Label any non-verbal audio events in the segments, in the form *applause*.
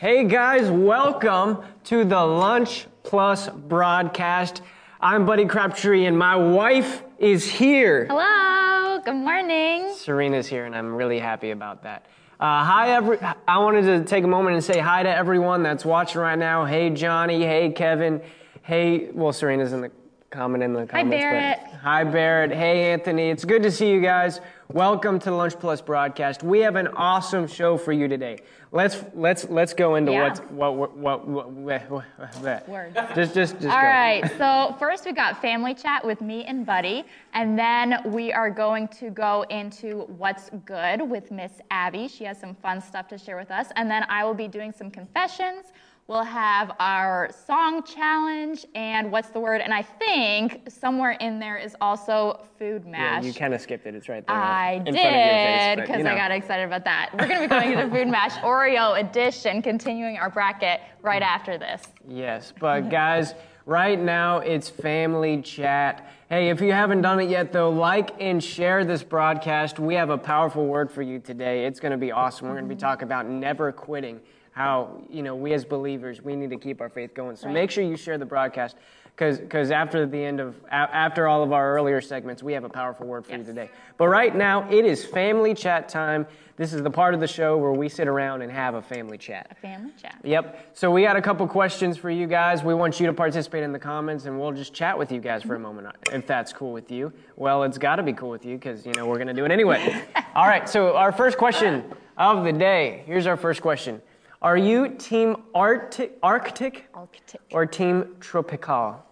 Hey guys, welcome to the Lunch Plus broadcast. I'm Buddy Crabtree and my wife is here. Hello, good morning. Serena's here and I'm really happy about that. Uh, hi, every. I wanted to take a moment and say hi to everyone that's watching right now. Hey, Johnny. Hey, Kevin. Hey, well, Serena's in the comment in the comments. but- Barrett. hi, Barrett. Hey, Anthony. It's good to see you guys. Welcome to Lunch Plus broadcast. We have an awesome show for you today. Let's let's let's go into Yeah. what's what what what, what, what, what Words. Just just just All go. right, so first we got family chat with me and Buddy, and then we are going to go into what's good with Miss Abby. She has some fun stuff to share with us, and then I will be doing some confessions. We'll have our song challenge and what's the word, and I think somewhere in there is also food mash. Yeah, you kind of skipped it. It's right there. I in did front of your face, but, because you know. I got excited about that. We're going to be going to the Food *laughs* Mash Oreo edition, continuing our bracket right after this. Yes, but guys, right now it's family chat. Hey, if you haven't done it yet, though, like and share this broadcast. We have a powerful word for you today. It's going to be awesome. We're going to be talking about never quitting. How you know we as believers we need to keep our faith going. So Right. make sure you share the broadcast because after the end of a- after all of our earlier segments, we have a powerful word for you today. But right now it is family chat time. This is the part of the show where we sit around and have a family chat. A family chat. Yep. So we got a couple questions for you guys. We want you to participate in the comments, and we'll just chat with you guys for a moment, if that's cool with you. Well, it's got to be cool with you because you know we're gonna do it anyway. *laughs* All right. So our first question of the day. Here's our first question: Are you Team Arctic, Arctic Arctic. or Team Tropical?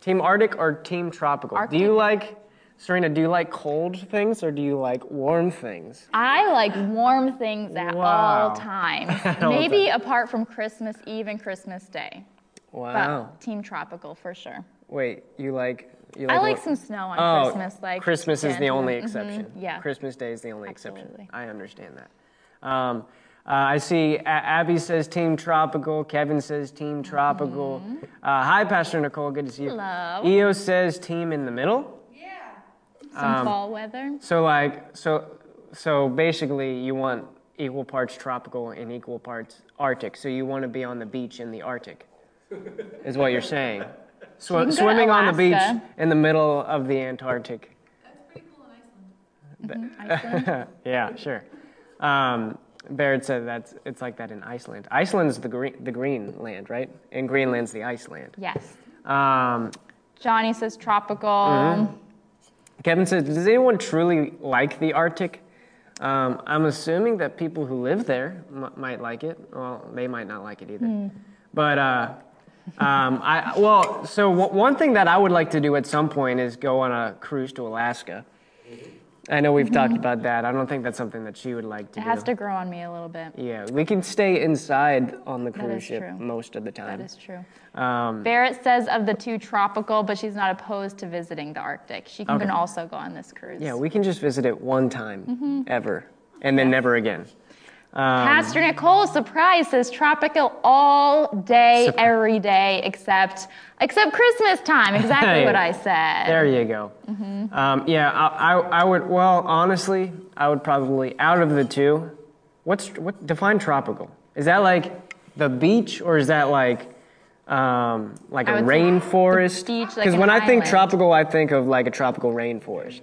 Team Arctic or Team Tropical? Arctic. Do you like, Serena? Do you like cold things or do you like warm things? I like warm things at Wow. all times. *laughs* Maybe apart from Christmas Eve and Christmas Day. Wow. But Team Tropical for sure. Wait, you like? You I like some snow on Oh, Christmas. Like Christmas is the only Mhm, exception. yeah. Christmas Day is the only exception. Absolutely. I understand that. Um, uh, I see A- Abby says Team Tropical. Kevin says Team Tropical. Mm-hmm. Uh, hi, Pastor Nicole. Good to see you. Hello. EO says Team in the middle. Yeah. Some Um, fall weather. So like so so basically you want equal parts tropical and equal parts Arctic. So you want to be on the beach in the Arctic. Is what you're saying. *laughs* Sw- swimming on the beach in the middle of the Antarctic. That's pretty cool in Iceland. Mm-hmm. Iceland. *laughs* Yeah, sure. Um, Barrett said that's it's like that in Iceland. Iceland's the green the green land, right? And Greenland's the Iceland. yes. Um, Johnny says tropical. Mm-hmm. Kevin says, does anyone truly like the Arctic? Um, I'm assuming that people who live there m- might like it. Well, they might not like it either. But uh, um, I well, so w- one thing that I would like to do at some point is go on a cruise to Alaska. I know we've talked about that. I don't think that's something that she would like to do. It do. has to grow on me a little bit. Yeah, we can stay inside on the That cruise is ship true. most of the time. That is true. Um, Barrett says of the two tropical, but she's not opposed to visiting the Arctic. She can Okay. also go on this cruise. yeah, we can just visit it one time Mm-hmm. ever, and then never again. Um, Pastor Nicole, surprise, says tropical all day, Surpri- every day, except except Christmas time. Exactly *laughs* what I said. There you go. Mm-hmm. Um, yeah, I, I, I would. Well, honestly, I would probably out of the two. What's what define tropical? Is that like the beach or is that like um, like a rainforest? like Because an when I think tropical, I think of like a tropical rainforest.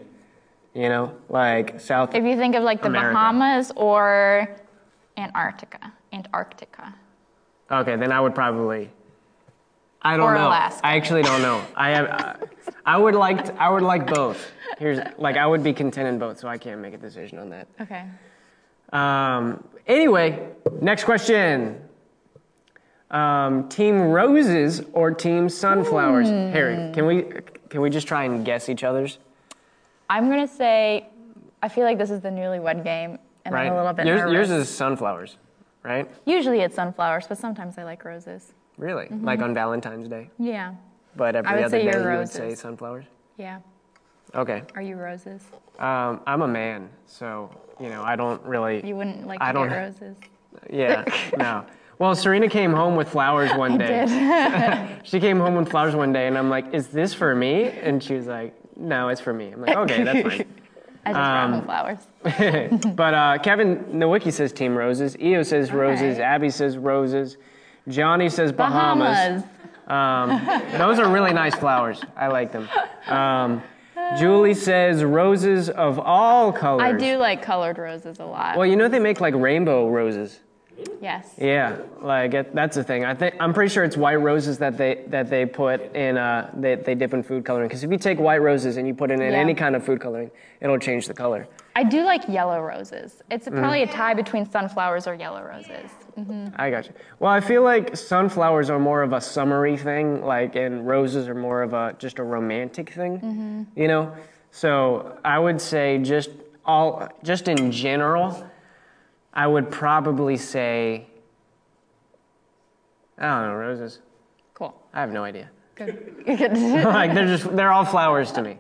You know, like South. If you think of like the America. Bahamas or Antarctica, Antarctica. Okay, then I would probably. I don't Or know. Alaska. I actually don't know. I. Uh, I would like. To, I would like both. Here's like I would be content in both, so I can't make a decision on that. Okay. Um, anyway, next question. Um, team roses or team sunflowers? Hmm. Harry, can we can we just try and guess each other's? I'm gonna say, I feel like this is the newlywed game, and Right. I'm a little bit yours, nervous. yours is sunflowers, right? Usually it's sunflowers, but sometimes I like roses. Really? Like on Valentine's Day, Yeah. but every Mm-hmm. other say day you would say sunflowers. Yeah. Okay. Are you roses? Um, I'm a man, so you know I don't really. You wouldn't like I to don't- get roses. *laughs* Yeah. no. Well, Serena came home with flowers one *laughs* day. *laughs* she came home with flowers one day, and I'm like, "Is this for me?" And she was like, "No, it's for me." I'm like, "Okay, that's fine." I just Um, flowers. *laughs* but uh, Kevin Nowicki says Team Roses. Eo says Roses. Abby says Roses. Johnny says Bahamas. Bahamas. Um, those are really nice flowers. I like them. Um, Julie says roses of all colors. I do like colored roses a lot. Well, you know they make like rainbow roses. Yes. Yeah, like it, that's the thing. I think I'm pretty sure it's white roses that they that they put in uh they, they dip in food coloring. Because if you take white roses and you put it in Yeah. any kind of food coloring, it'll change the color. I do like yellow roses. It's Mm. probably a tie between sunflowers or yellow roses. I got you. Well, I feel like sunflowers are more of a summery thing, like, and roses are more of a just a romantic thing. You know, so I would say just all just in general, I would probably say I don't know roses. Cool. I have no idea. Good. *laughs* Like they're just they're all flowers to me.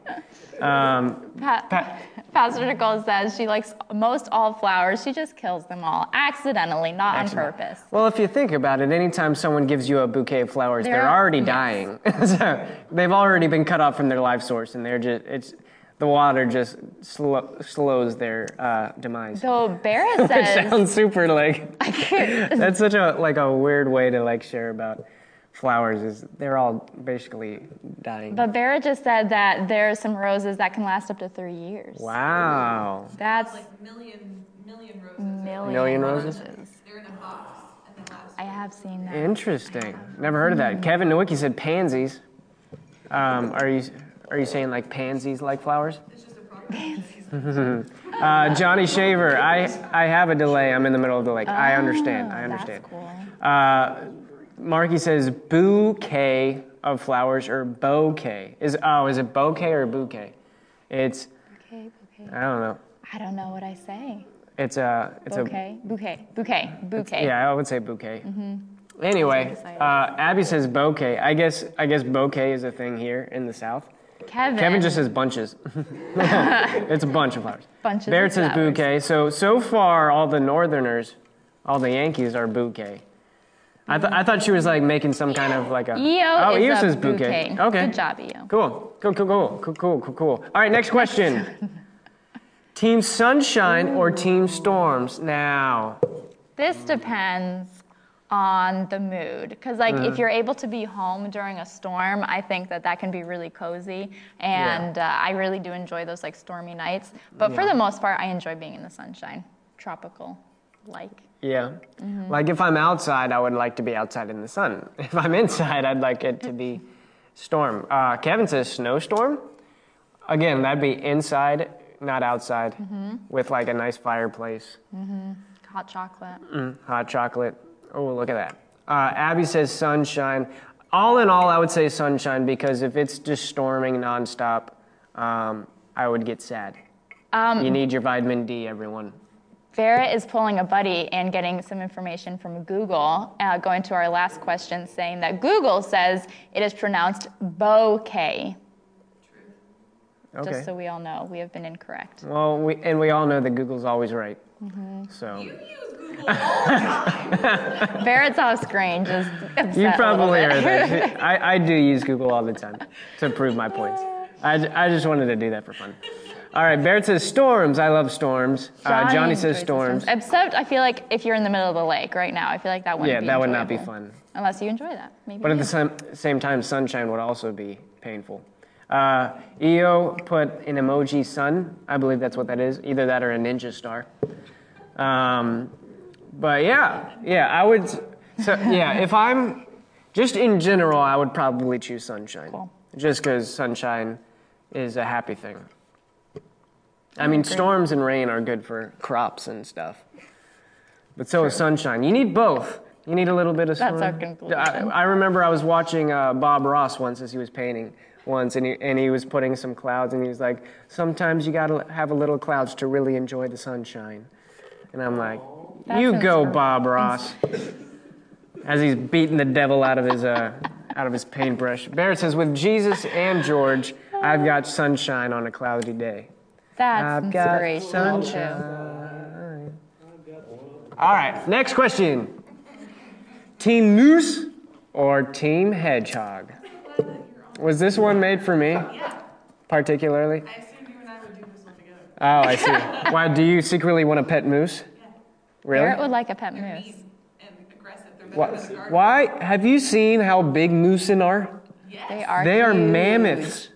Um, Pa- Pa- Pastor Nicole says she likes most all flowers. She just kills them all accidentally, not Accident- on purpose. Well, if you think about it, anytime someone gives you a bouquet of flowers, they're, They're- already yes. dying. *laughs* so they've already been cut off from their life source, and they're just it's the water just slow, slows their uh, demise. So Barrett Which sounds super like *laughs* I can't, *laughs* that's such a like a weird way to like share about flowers. Is they're all basically dying. but Barrett just said that there are some roses that can last up to three years. wow. That's like million million roses. million, Million roses? They're in a box and they last. I have seen that. Interesting. Never heard of that. Kevin Nowicki said pansies. Um, are you are you saying like pansies like flowers? It's just a product. *laughs* Uh, Johnny Shaver, I, I have a delay. I'm in the middle of the lake. I understand. I Oh, understand. That's cool. Uh, Marky says bouquet of flowers or bouquet. Is oh, is it bouquet or bouquet? It's Okay, bouquet. I don't know. I don't know what I say. It's a it's Bouquet, bouquet, bouquet, bouquet. yeah. I would say bouquet. Anyway, what I uh, Abby says bouquet. I guess I guess bouquet is a thing here in the South. Kevin. Kevin just says bunches. *laughs* it's a bunch of flowers. Bunches. Barrett says bouquet. So so far, all the Northerners, all the Yankees are bouquet. I, thought I thought she was like making some kind of like a. Eo oh, is Eo says bouquet. bouquet. Okay. Good job, Eo. Cool. Cool. Cool. Cool. Cool. Cool. Cool. cool. All right. Next question. *laughs* team sunshine Ooh. or team storms? Now. This depends on the mood because like Mm. if you're able to be home during a storm i think that that can be really cozy and uh, i really do enjoy those like stormy nights but for the most part i enjoy being in the sunshine tropical like yeah. Mm-hmm. Like if I'm outside, I would like to be outside in the sun. *laughs* If I'm inside, I'd like it to be storm. Uh, Kevin says snowstorm. Again, that'd be inside, not outside, Mm-hmm. with like a nice fireplace, hot chocolate mm, hot chocolate. Oh, look at that. Uh, Abby says sunshine. All in all, I would say sunshine because if it's just storming nonstop, um, I would get sad. Um, you need your vitamin D, everyone. Barrett is pulling a buddy and getting some information from Google, uh, going to our last question, saying that Google says it is pronounced bouquet. Okay. Just so we all know, we have been incorrect. Well, we, and we all know that Google's always right. Mm-hmm. So You use Google all the time. Barrett's off screen, just upset you probably are. That. *laughs* I, I do use Google all the time to prove my points. I, I just wanted to do that for fun. All right, Barrett says storms. I love storms. Uh, Johnny says the storms. Except I feel like if you're in the middle of the lake right now, I feel like that wouldn't be fun. Yeah, be that would not be fun. Unless you enjoy that. Maybe But at the same, same time, sunshine would also be painful. Uh, EO put an emoji sun. I believe that's what that is. Either that or a ninja star. Um, but yeah, yeah, I would. So yeah, if I'm just in general, I would probably choose sunshine. Cool. Just because sunshine is a happy thing. I mean, storms and rain are good for crops and stuff. But so is sunshine. You need both. You need a little bit of That's our conclusion. I, I remember I was watching uh, Bob Ross once as he was painting once, and he, and he was putting some clouds, and he was like, "Sometimes you gotta have a little clouds to really enjoy the sunshine." And I'm like, That's "You go, inspir- Bob Ross." As he's beating the devil out of his uh, out of his paintbrush. Barrett says, "With Jesus and George, I've got sunshine on a cloudy day." That's I've got sunshine. All right, next question. Team Moose or Team Hedgehog? Was this one made for me, particularly? I assumed you and I would do this one together. Oh, I see. Why do you secretly want a pet moose? Really? Barrett would like a pet They're moose. mean and aggressive. They're Why, better than guard. why? Have you seen how big moosin are? Yes. They are. They are huge. mammoths.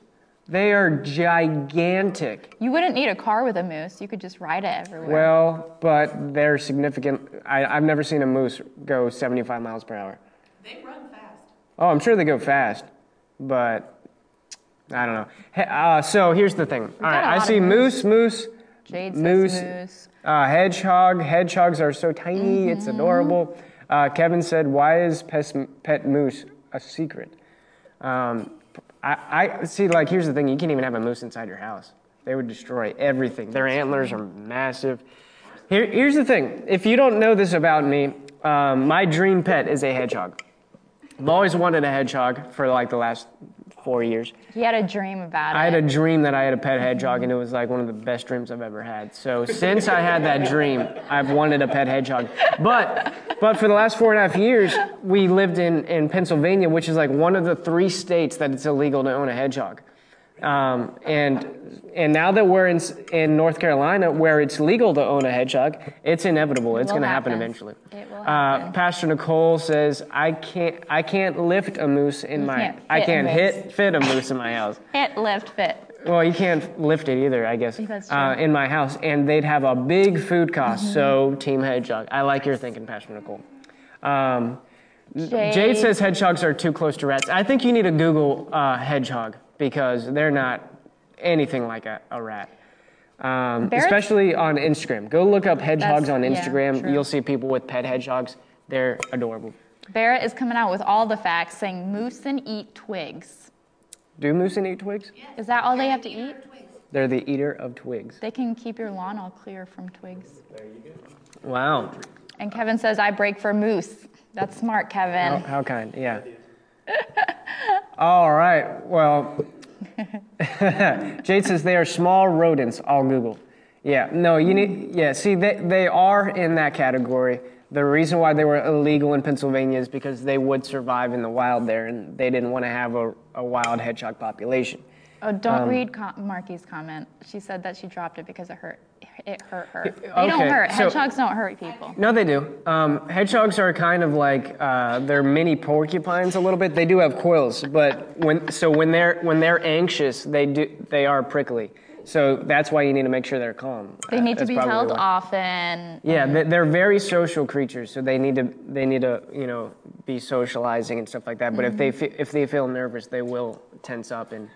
They are gigantic. You wouldn't need a car with a moose. You could just ride it everywhere. Well, but they're significant. I, I've never seen a moose go 75 miles per hour. They run fast. Oh, I'm sure they go fast, but I don't know. He- Uh, so here's the thing. All got right, a I lot see of moose, moose, Jade says moose, moose. Uh, hedgehog. Hedgehogs are so tiny, it's Mm-hmm. adorable. Uh, Kevin said, "Why is pet, pet moose a secret?" Um, I, I see. Like, here's the thing: you can't even have a moose inside your house. They would destroy everything. Their antlers are massive. Here, here's the thing: if you don't know this about me, um, my dream pet is a hedgehog. I've always wanted a hedgehog for like the last four years. He had a dream about I it. I had a dream that I had a pet hedgehog, and it was like one of the best dreams I've ever had. So since I had that dream, I've wanted a pet hedgehog. But but for the last four and a half years, we lived in in Pennsylvania, which is like one of the three states that it's illegal to own a hedgehog. Um, and and now that we're in in North Carolina, where it's legal to own a hedgehog, it's inevitable. It's going to happen happen. eventually. It will Uh. Pastor Nicole says, "I can't I can't lift a moose in my can't I can't moose." hit fit a moose in my house." *laughs* Hit, lift, fit. Well, you can't lift it either, I guess. Uh, in my house, and they'd have a big food cost. Mm-hmm. So, Team Hedgehog. I like your thinking, Pastor Nicole. Um, Jade. Jade says hedgehogs are too close to rats. I think you need to Google uh, hedgehog because they're not anything like a, a rat. Um, especially on Instagram. Go look up hedgehogs That's- on yeah, Instagram. true. You'll see people with pet hedgehogs. They're adorable. Barrett is coming out with all the facts, saying moose and eat twigs. Do moose and eat twigs? Is that all they have to eat? They're the eater of twigs. They can keep your lawn all clear from twigs. There you go. Wow. And Kevin says, I break for moose. That's smart, How, Kevin. how kind, yeah. *laughs* All right, well, *laughs* Jade says they are small rodents. I'll Google. Yeah, no, you need, yeah, see, they, they are in that category. The reason why they were illegal in Pennsylvania is because they would survive in the wild there, and they didn't want to have a, a wild hedgehog population. Oh, don't Um, read com- Marky's comment. She said that she dropped it because it hurt. It hurt her. They okay, don't hurt. so- Hedgehogs don't hurt people. No, they do. Um, hedgehogs are kind of like uh, they're mini porcupines a little bit. They do have quills, but when so when they're when they're anxious, they do they are prickly. So that's why you need to make sure they're calm. They need to be held why. often. Yeah, they- they're very social creatures, so they need to they need to you know be socializing and stuff like that. But if they fe- if they feel nervous, they will tense up and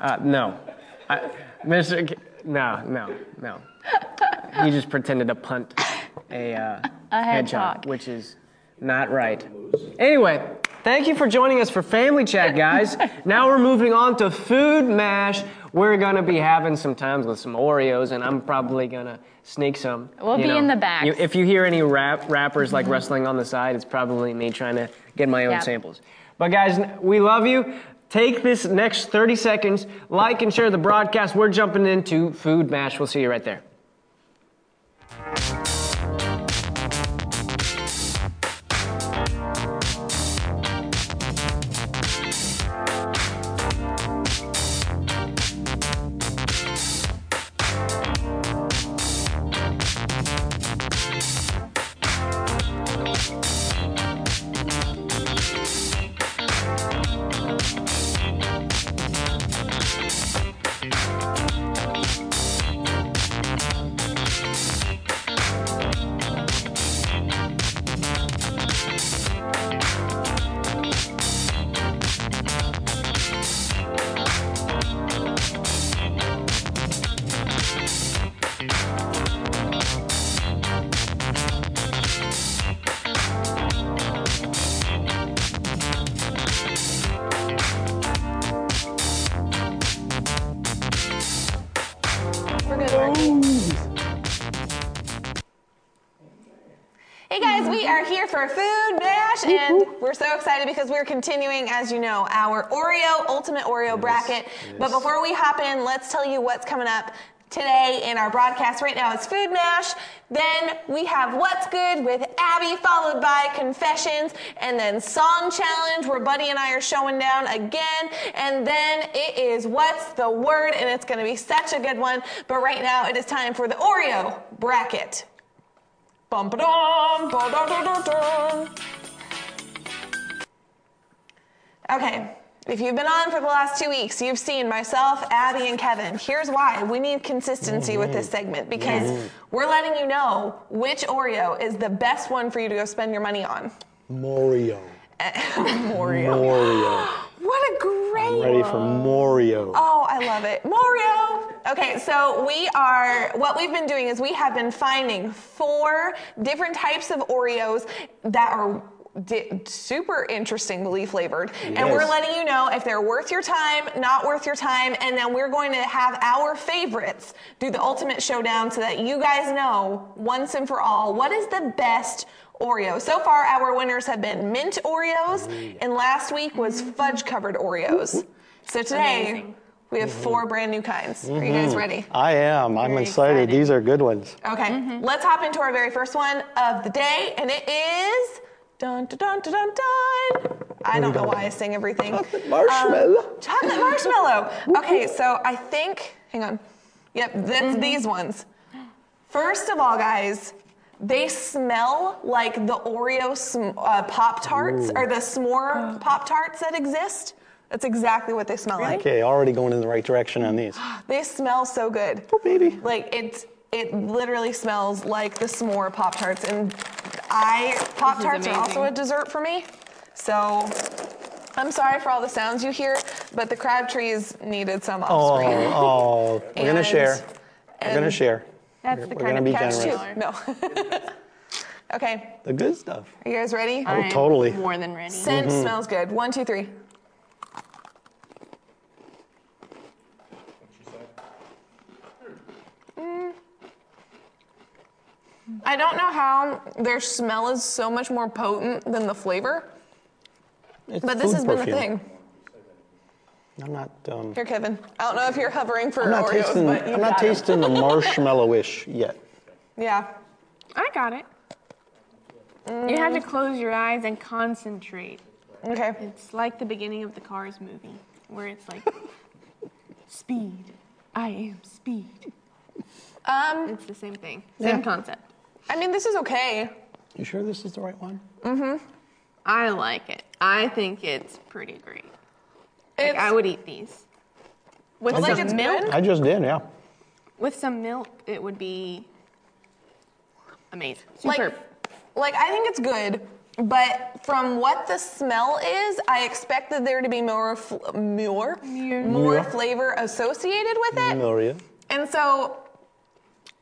uh, no, I, Mr. K- No, no, no. he just pretended to punt a, uh, A hedgehog. which is not right. Anyway, thank you for joining us for Family Chat, guys. *laughs* now we're moving on to Food Mash. We're gonna be having some times with some Oreos, and I'm probably gonna sneak some. We'll you be in the back. You- if you hear any rap rappers like wrestling on the side, it's probably me trying to get my own Yeah. samples. But guys, we love you. Take this next 30 seconds, like and share the broadcast. We're jumping into Food Mash. We'll see you right there. Here for Food Mash, and we're so excited because we're continuing, as you know, our Oreo Ultimate Oreo bracket. But before we hop in, let's tell you what's coming up today in our broadcast. Right now it's Food Mash. Then we have What's Good with Abby, followed by Confessions, and then Song Challenge, where Buddy and I are showing down again. And then it is What's the Word, and it's going to be such a good one. But right now it is time for the Oreo bracket. Bum ba dum, ba da da da dum. Okay, if you've been on for the last two weeks, you've seen myself, Abby, and Kevin. Here's why we need consistency with this segment mm-hmm. because mm-hmm. we're letting you know which Oreo is the best one for you to go spend your money on. Morio. Oreo. *laughs* Morio. What a great I'm ready for Morio. Oh, I love it. Mario! Okay, so we are, what we've been doing is we have been finding four different types of Oreos that are di- super interestingly flavored. And we're letting you know if they're worth your time, not worth your time, and then we're going to have our favorites do the ultimate showdown so that you guys know once and for all what is the best Oreo. So far, our winners have been mint Oreos, and last week was fudge covered Oreos. So today, Amazing. we have mm-hmm. four brand new kinds. Are you mm-hmm. guys ready? I am. I'm Very excited. excited. These are good ones. Okay, mm-hmm. let's hop into our very first one of the day, and it is dun dun dun dun dun. dun. I don't know why I sing everything. Chocolate marshmallow. Um, chocolate marshmallow. *laughs* Okay, so I think. Hang on. Yep, that's these ones. First of all, guys, they smell like the Oreo sm- uh, Pop Tarts or the s'more Pop Tarts that exist. That's exactly what they smell like. Okay, already going in the right direction on these. *gasps* They smell so good. Oh, baby. Like it's it literally smells like the s'more Pop Tarts, and I Pop Tarts are also a amazing. dessert for me. So I'm sorry for all the sounds you hear, but the Crabtrees needed some off Oh, screen. oh. We're going *laughs* to And- share. We're going to and- share. That's We're the gonna kind be of Catch generous. two. No. *laughs* okay, The good stuff. are you guys ready? I am totally. More than ready. Scent Mm-hmm. smells good. One, two, three. Mm. I don't know how their smell is so much more potent than the flavor, It's but this food has been the perfume. thing. I'm not. Um, Here, Kevin. I don't know if you're hovering for I'm not Oreos, tasting. but you I'm not got 'em. tasting the *laughs* marshmallowish yet. Yeah. I got it. You have to close your eyes and concentrate. Okay. It's like the beginning of the Cars movie, where it's like, *laughs* speed. I am speed. Um, It's the same thing. Yeah. Same concept. I mean, this is okay. You sure this is the right one? Mhm. I like it. I think it's pretty great. Like, I would eat these. With I some it's milk. I just did. Yeah. with some milk, it would be amazing. like, Superb. like I think it's good, but from what the smell is, I expected there to be more, fl- more, more More. flavor associated with it, oh, Moria. and so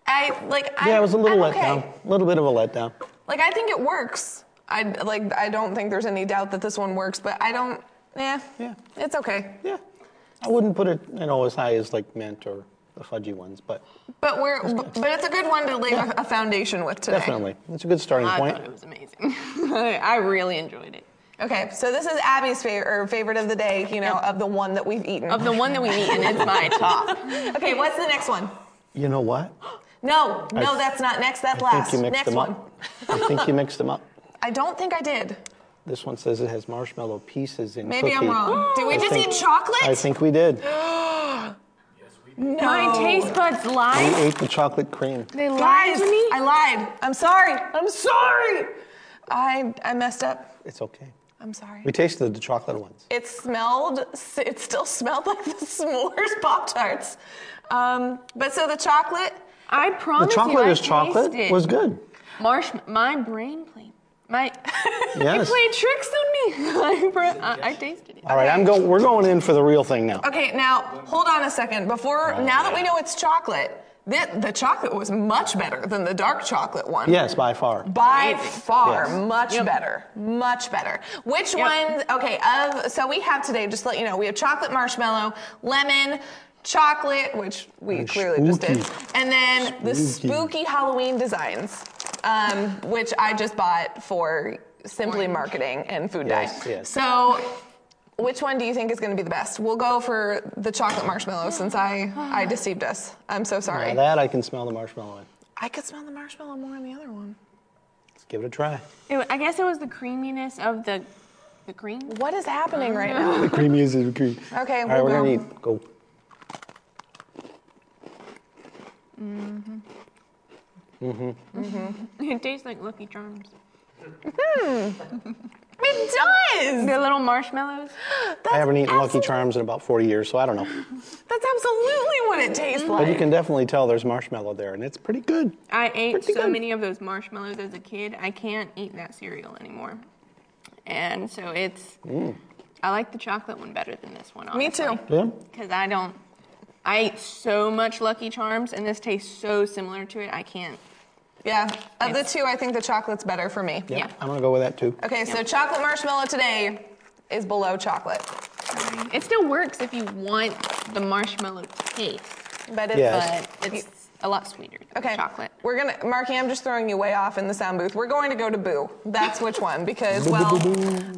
I like. I, Yeah, it was a little I'm okay. letdown. A little bit of a letdown. Like I think it works. I like. I don't think there's any doubt that this one works, but I don't. Yeah. Yeah. It's okay. Yeah. I wouldn't put it, you know, as high as like mint or the fudgy ones, but But we're. But, but it's a good one to lay a, a foundation with today. definitely. It's a good starting I point. thought it was amazing. I *laughs* I really enjoyed it. Okay, so this is Abby's favorite or favorite of the day. You know, of the one that we've eaten. Of the one that we eat, and it's my *laughs* top. okay, what's the next one? You know what? *gasps* No, no, I- that's not next. That's I last. think you mixed next them one. up. I think you *laughs* mixed them up. I don't think I did. This one says it has marshmallow pieces in it. Maybe cookie. I'm wrong. Did we I just think- eat chocolate? I think we did. *gasps* no. My taste buds We lied. ate the chocolate cream. They lied Guys, to me. I lied. I'm sorry. I'm sorry. I I messed up. It's okay. I'm sorry. We tasted the chocolate ones. It smelled. It still *laughs* smelled like the s'mores Pop Tarts. Um, but so the chocolate. I The promise chocolate you, I is chocolate tasted was good. Marsh. My brain played. My *laughs* Yes. played tricks on me. *laughs* I, I, I tasted it. All right, I'm go. We're going in for the real thing now. Okay, now hold on a second. Before now that we know it's chocolate, the, the chocolate was much better than the dark chocolate one. Yes, by far. By Amazing. far, Yes. much Yep. better, much better. Which Yep. ones? Okay, of so we have today. Just to let you know, we have chocolate marshmallow, lemon, chocolate, which we And clearly just did, and then the Spooky. spooky Halloween designs, um, which I just bought for simply marketing and food Yes, dye. yes. So which one do you think is going to be the best? We'll go for the chocolate marshmallow since I I *sighs* deceived us. I'm so sorry. Now that I can smell the marshmallow in. I could smell the marshmallow more on the other one. Let's give it a try. It, I guess it was the creaminess of the the cream. What is happening right now? *laughs* The cream is the cream. Okay, All right, we'll we're gonna eat. go. Eat. *laughs* Go. It tastes like Lucky Charms. Mm. *laughs* It does. The little marshmallows. *gasps* I haven't eaten Lucky Charms in about 40 years, so I don't know. *gasps* That's absolutely what it tastes like. But you can definitely tell there's marshmallow there, and it's pretty good. I ate Pretty so good. many of those marshmallows as a kid. I can't eat that cereal anymore. And so it's. Mm. I like the chocolate one better than this one. Me too. Yeah. Because I don't. I ate so much Lucky Charms, and this tastes so similar to it. I can't. Yeah, uh, of the two, I think the chocolate's better for me. Yeah. Yeah. I'm gonna go with that too. Okay, so chocolate marshmallow today is below chocolate, It still works if you want the marshmallow taste, but it's Yes. but it's a lot sweeter than Okay. chocolate. We're gonna, Marky, I'm just throwing you way off in the sound booth. We're going to go to Boo. That's which one because, well,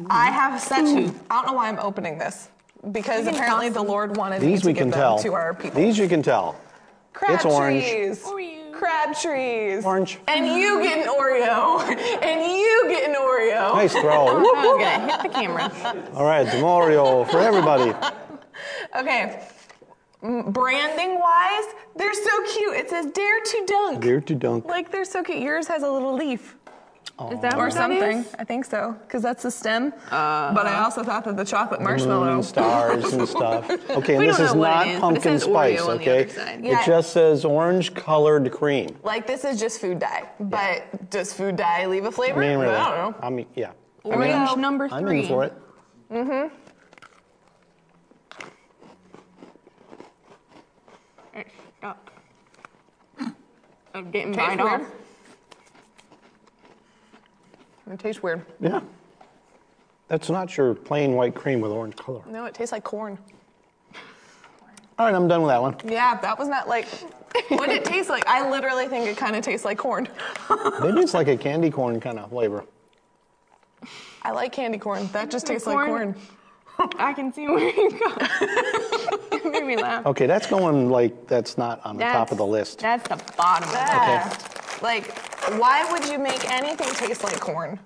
I have such. I don't know why I'm opening this because apparently the. Lord wanted me These to we give can them tell. to our people. These you can tell. crab it's orange. trees. Oreo. Crabtrees. Orange. And you get an Oreo. *laughs* And you get an Oreo. Nice throw. I was gonna hit the camera. All right, Demorio for everybody. *laughs* Okay. Branding wise, they're so cute. It says Dare to Dunk. Dare to dunk. Like they're so cute. Yours has a little leaf. Is that or what that something. is? I think so, because that's the stem. Uh-huh. but I also thought that the chocolate marshmallow. Moon, stars and *laughs* stuff. Okay, and this is it not is, but it pumpkin says spice, Oreo okay? Yeah. It just says orange colored cream. Like this is just food dye, but does food dye leave a flavor? mean, really. I don't know. I mean, yeah. I mean, Orange number I'm three. in for it. Mm-hmm. It's stuck. It didn't Tastes bite weird. off. It tastes weird. Yeah. That's not your plain white cream with orange color. No, it tastes like corn. All right, I'm done with that one. Yeah, that was not like. *laughs* what did it taste like? I literally think it kind of tastes like corn. *laughs* Maybe it's like a candy corn kind of flavor. I like candy corn. That just The tastes like corn- corn. *laughs* I can see where you go. it made me laugh. Okay, that's going like that's not on the top of the list. That's the bottom of it. Yeah. Like, why would you make anything taste like corn?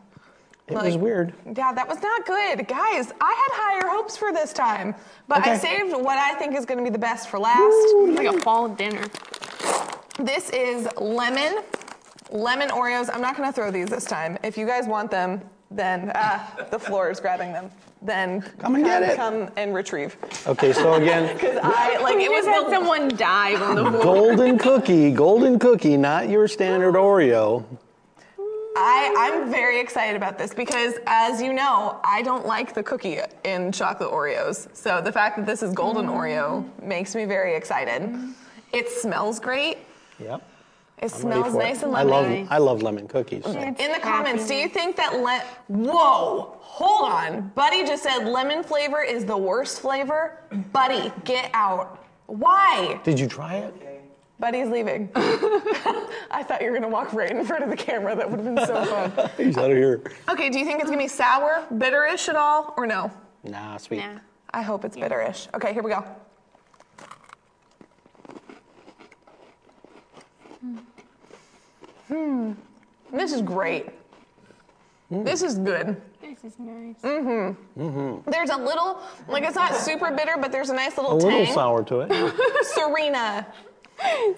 It was weird. Yeah, that was not good. Guys, I had higher hopes for this time. But I saved what I think is going to be the best for last. It's like a fall dinner. This is lemon, lemon Oreos. I'm not going to throw these this time. If you guys want them, then ah, the floor is grabbing them. Then Come and get it. Come and retrieve. Okay, so again, *laughs* Because I like it was had someone dive on the floor. golden cookie, golden cookie, not your standard Oreo. I I'm very excited about this because as you know, I don't like the cookie in chocolate Oreos. So the fact that this is golden Oreo mm. makes me very excited. It smells great. Yep. It I'm smells for it. nice and I lemony. love I love lemon cookies. Mm-hmm. In the comments, do you think that le- Whoa, hold on. Buddy just said lemon flavor is the worst flavor. Buddy, get out. Why? Did you try it? Buddy's leaving. *laughs* I thought you were gonna walk right in front of the camera. That would have been so fun. *laughs* He's out of here. Okay, do you think it's gonna be sour, bitterish at all, or no? Nah, sweet. Nah. I hope it's bitterish. Okay, here we go. Hmm. This is great. This is good. This is nice. Mhm. Mhm. There's a little, like it's not super bitter, but there's a nice little A little sour to it. *laughs* *laughs* Serena.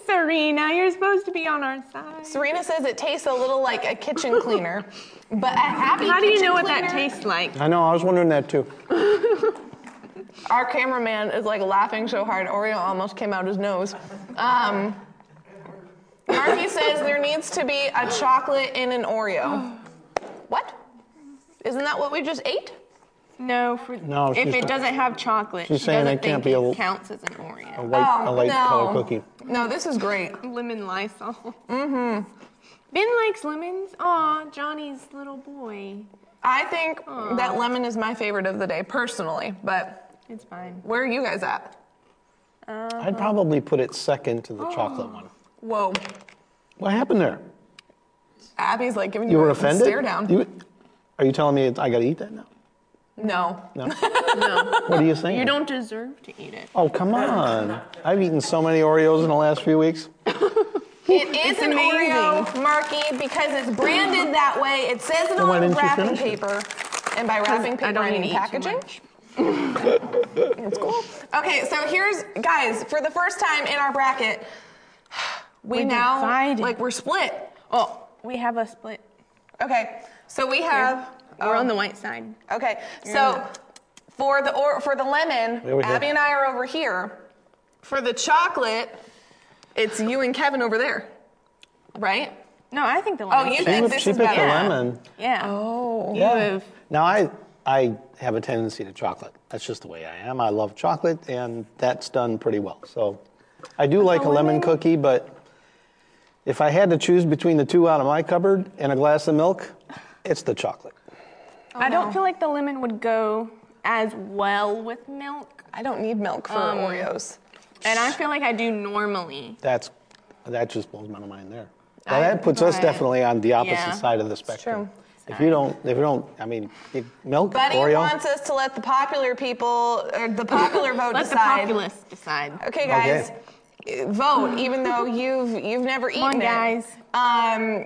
Serena, you're supposed to be on our side. Serena says it tastes a little like a kitchen cleaner, but a happy How do you kitchen know what that tastes like? I know, I was wondering that too. Our cameraman is like laughing so hard, Oreo almost came out his nose. Um, Marky says there needs to be a chocolate in an Oreo. *gasps* What? Isn't that what we just ate? No, for, No, if she's- it doesn't have chocolate, she's she saying doesn't it can't think be it a- counts as an A Oreo. light, a Oh, light no. color cookie. No, this is great. Lemon Lysol. Mm-hmm. Ben likes lemons. Aw, Johnny's little boy. I think that lemon is my favorite of the day, personally, but It's fine. where are you guys at? I'd probably put it second to the chocolate one. Whoa. What happened there? Abby's like giving you, You were a offended? stare down. You, are you telling me I got to eat that now? No. No. *laughs* No, What do you think? you don't deserve to eat it. Oh, come on. I've eaten so many Oreos in the last few weeks. *laughs* It is an amazing. Oreo, Marky, because it's branded that way. It says it Then why on the didn't you wrapping finish it? paper. And by wrapping paper, I paper, don't I need mean to eat too packaging. much. *laughs* It's cool. Okay, so here's, guys, for the first time in our bracket, we, We now, divided. like, we're split. Oh, we have a split. Okay, so we have, We're oh, on um, the white side. okay, so for the, or, for the lemon, Over here. Abby and I are over here. For the chocolate, it's you and Kevin over there, right? No, I think the oh, lemon. Oh, you She, think was- this she is picked the lemon. Yeah. Oh. Yeah. have Now I I have a tendency to chocolate. That's just the way I am. I love chocolate, and that's done pretty well. So I do like a lemon cookie, but if I had to choose between the two out of my cupboard and a glass of milk, it's the chocolate. I don't feel like the lemon would go as well with milk, I don't need milk for Um, Oreos. and I feel like I do normally. That's that just blows my mind there. Now, that puts us definitely on the opposite Yeah. side of the spectrum. true. If you don't, if you don't, I mean, it- milk, Buddy Oreo. Buddy wants us to let the popular people, or the popular *laughs* vote Let the decide. populace decide. Okay, guys, uh, vote. *laughs* Even though you've you've never eaten Come on, it. guys. Um,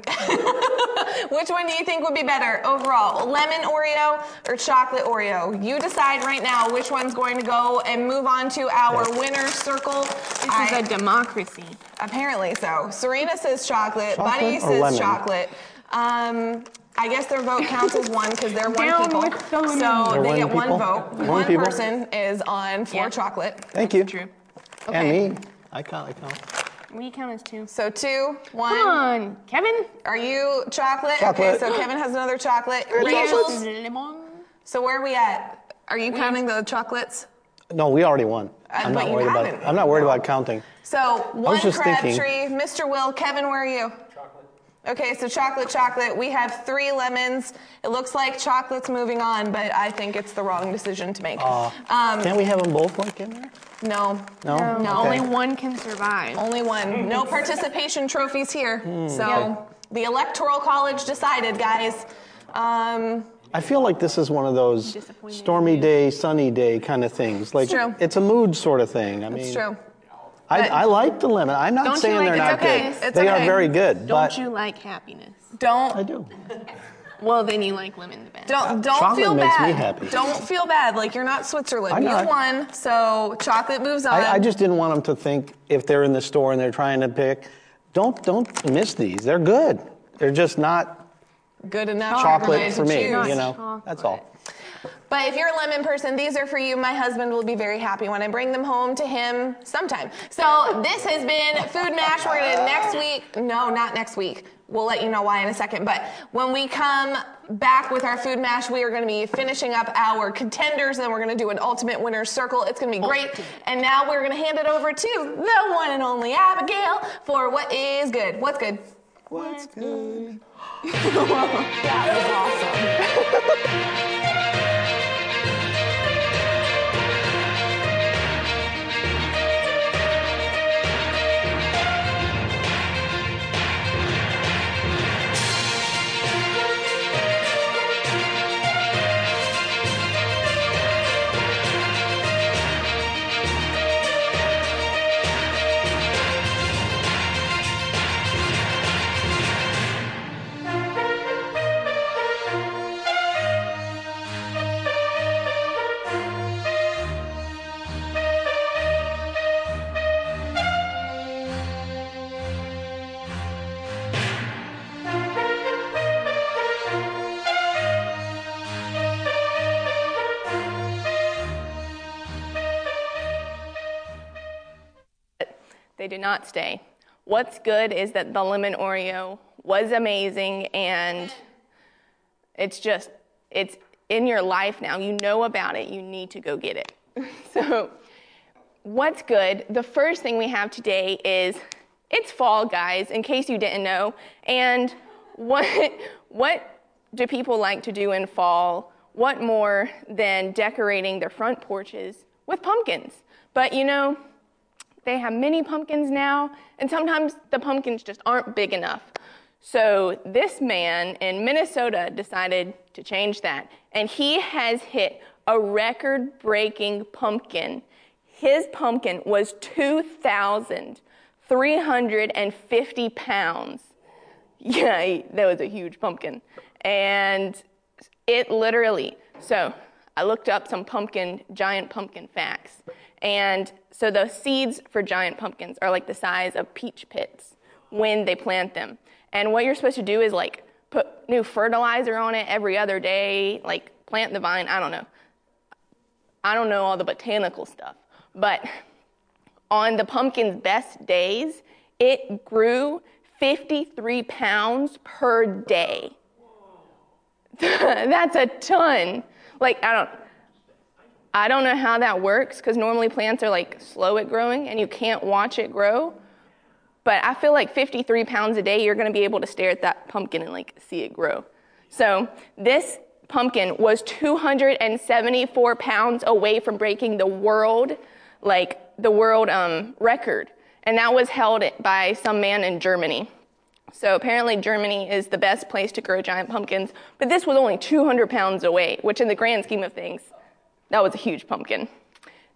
*laughs* which one do you think would be better overall, lemon Oreo or chocolate Oreo? You decide right now which one's going to go, and move on to our winner circle. This I- is a democracy. Apparently so. Serena says chocolate. Chocolate Buddy or says lemon? chocolate. Um, I guess their vote counts as one because they're one Down people. with the lemon. So They're they one get one people? vote. One One, person is on for Yeah. chocolate. Thank you. True. And me. I count. I count. We count as two. So two, one. Come on, Kevin. Are you chocolate? Chocolate. Okay, so Kevin has another chocolate. Here's Rachel's. lemon. So where are we at? Are you counting the chocolates? No, we already won. Uh, I'm but not you worried about. haven't. I'm not worried about counting. So one just thinking- Crabtree, Mr. Will, Kevin, where are you? Chocolate. Okay, so chocolate, chocolate. We have three lemons. It looks like chocolate's moving on, but I think it's the wrong decision to make. um, Can't we have them both like in there? no, No. No. Okay. Only one can survive. only one. No participation trophies here. so okay. the electoral college decided, guys. Um, I feel like this is one of those stormy day, sunny day kind of things. Like true. it's a mood sort of thing. I mean, it's true. I, I like the lemon. I'm not saying like they're not okay. good. It's they are very good, Don't but you like happiness? Don't I do. *laughs* Well, then you like lemon the best. Don't uh, don't Chocolate feel makes bad. me happy. Don't feel bad. Like you're not Switzerland. I'm you not. won, so chocolate moves on. I, I just didn't want them to think if they're in the store and they're trying to pick. Don't don't miss these. They're good. They're just not good enough chocolate for me. choose. You know, chocolate. that's all. But if you're a lemon person, these are for you. My husband will be very happy when I bring them home to him sometime. So this has been Food Mash. We're gonna next week. No, not next week. We'll let you know why in a second. But when we come back with our Food Mash, we are gonna be finishing up our contenders. And then we're gonna do an ultimate winner's circle. It's gonna be great. And now we're gonna hand it over to the one and only Abigail for what is good. What's good? What's good? *laughs* They *laughs* did not stay. What's good is that the lemon Oreo was amazing and it's just, it's in your life now. You know about it. You need to go get it. *laughs* so, what's good? The first thing we have today is it's fall, guys, in case you didn't know. And what, what do people like to do in fall? What more than decorating their front porches with pumpkins? But you know, they have mini pumpkins now, and sometimes the pumpkins just aren't big enough. So this man in Minnesota decided to change that, and he has hit a record breaking pumpkin. His pumpkin was 2,350 pounds. Yeah, that was a huge pumpkin. And it literally, so I looked up some pumpkin, giant pumpkin facts. And so the seeds for giant pumpkins are like the size of peach pits when they plant them. And what you're supposed to do is like put new fertilizer on it every other day, like plant the vine. I don't know. I don't know all the botanical stuff. But on the pumpkin's best days, it grew 53 pounds per day. *laughs* That's a ton. Like, I don't. I don't know how that works because normally plants are like slow at growing and you can't watch it grow. But I feel like 53 pounds a day, you're going to be able to stare at that pumpkin and like see it grow. So this pumpkin was 274 pounds away from breaking the world, like the world um, record, and that was held by some man in Germany. So apparently Germany is the best place to grow giant pumpkins, but this was only 200 pounds away, which in the grand scheme of things, that was a huge pumpkin.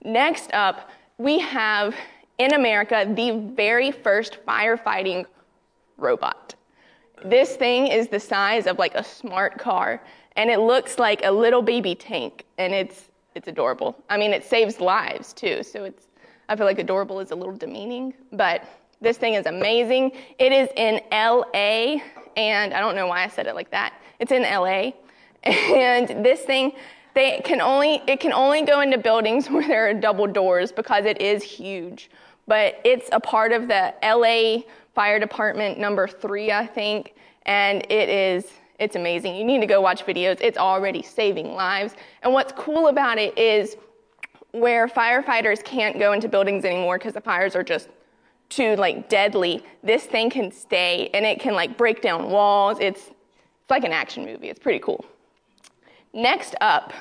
Next up, we have in America the very first firefighting robot. This thing is the size of like a smart car, and it looks like a little baby tank, and it's it's adorable. I mean, it saves lives too, so it's I feel like adorable is a little demeaning, but this thing is amazing. It is in LA, and I don't know why I said it like that. It's in LA, *laughs* and this thing they can only it can only go into buildings *laughs* where there are double doors because it is huge. But it's a part of the LA Fire Department number three, I think, and it is it's amazing. You need to go watch videos. It's already saving lives. And what's cool about it is where firefighters can't go into buildings anymore because the fires are just too like deadly, this thing can stay and it can like break down walls. It's it's like an action movie. It's pretty cool. Next up,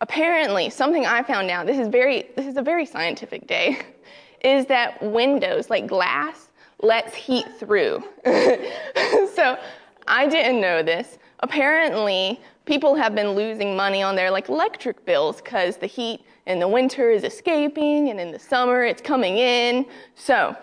apparently something I found out, this is very this is a very scientific day, *laughs* is that windows like glass lets heat through. *laughs* so I didn't know this. Apparently, people have been losing money on their like electric bills because the heat in the winter is escaping and in the summer it's coming in. So,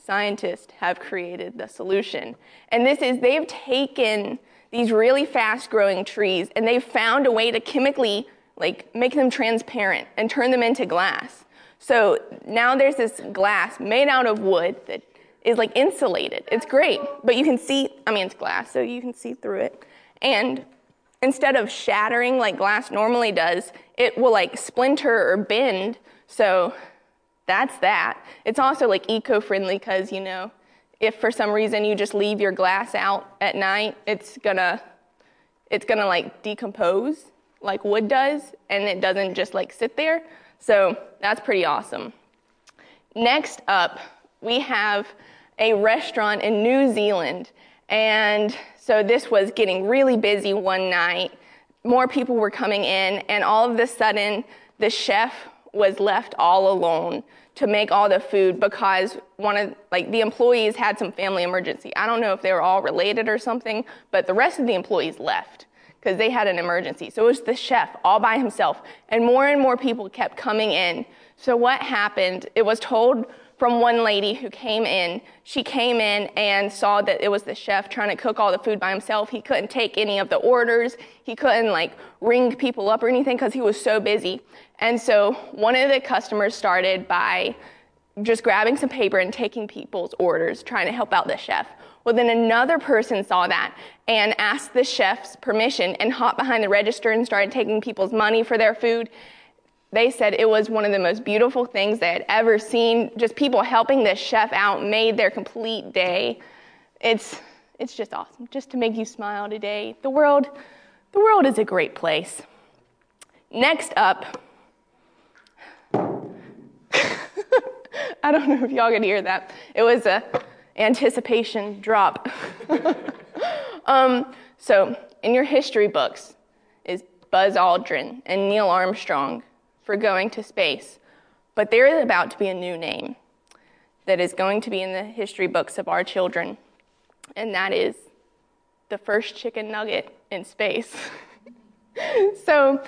scientists have created the solution. And this is they've taken these really fast growing trees and they've found a way to chemically like make them transparent and turn them into glass. So now there's this glass made out of wood that is like insulated. It's great, but you can see, I mean, it's glass, so you can see through it. And instead of shattering like glass normally does, it will like splinter or bend. So that's that. It's also like eco friendly because, you know, if for some reason you just leave your glass out at night, it's gonna it's gonna like decompose like wood does and it doesn't just like sit there. So that's pretty awesome. Next up, we have a restaurant in New Zealand. And so this was getting really busy one night. More people were coming in, and all of a sudden, the chef was left all alone to make all the food because one of like the employees had some family emergency. I don't know if they were all related or something, but the rest of the employees left because they had an emergency. So it was the chef all by himself, and more and more people kept coming in. So what happened? It was told from one lady who came in. She came in and saw that it was the chef trying to cook all the food by himself. He couldn't take any of the orders. He couldn't like ring people up or anything because he was so busy. And so one of the customers started by just grabbing some paper and taking people's orders, trying to help out the chef. Well, then another person saw that and asked the chef's permission and hopped behind the register and started taking people's money for their food. They said it was one of the most beautiful things they had ever seen. Just people helping the chef out made their complete day. It's, it's just awesome, just to make you smile today. The world, the world is a great place. Next up, *laughs* I don't know if y'all can hear that. It was a anticipation drop. *laughs* um, so, in your history books is Buzz Aldrin and Neil Armstrong for going to space. But there is about to be a new name that is going to be in the history books of our children. and that is the first chicken nugget in space. *laughs* so,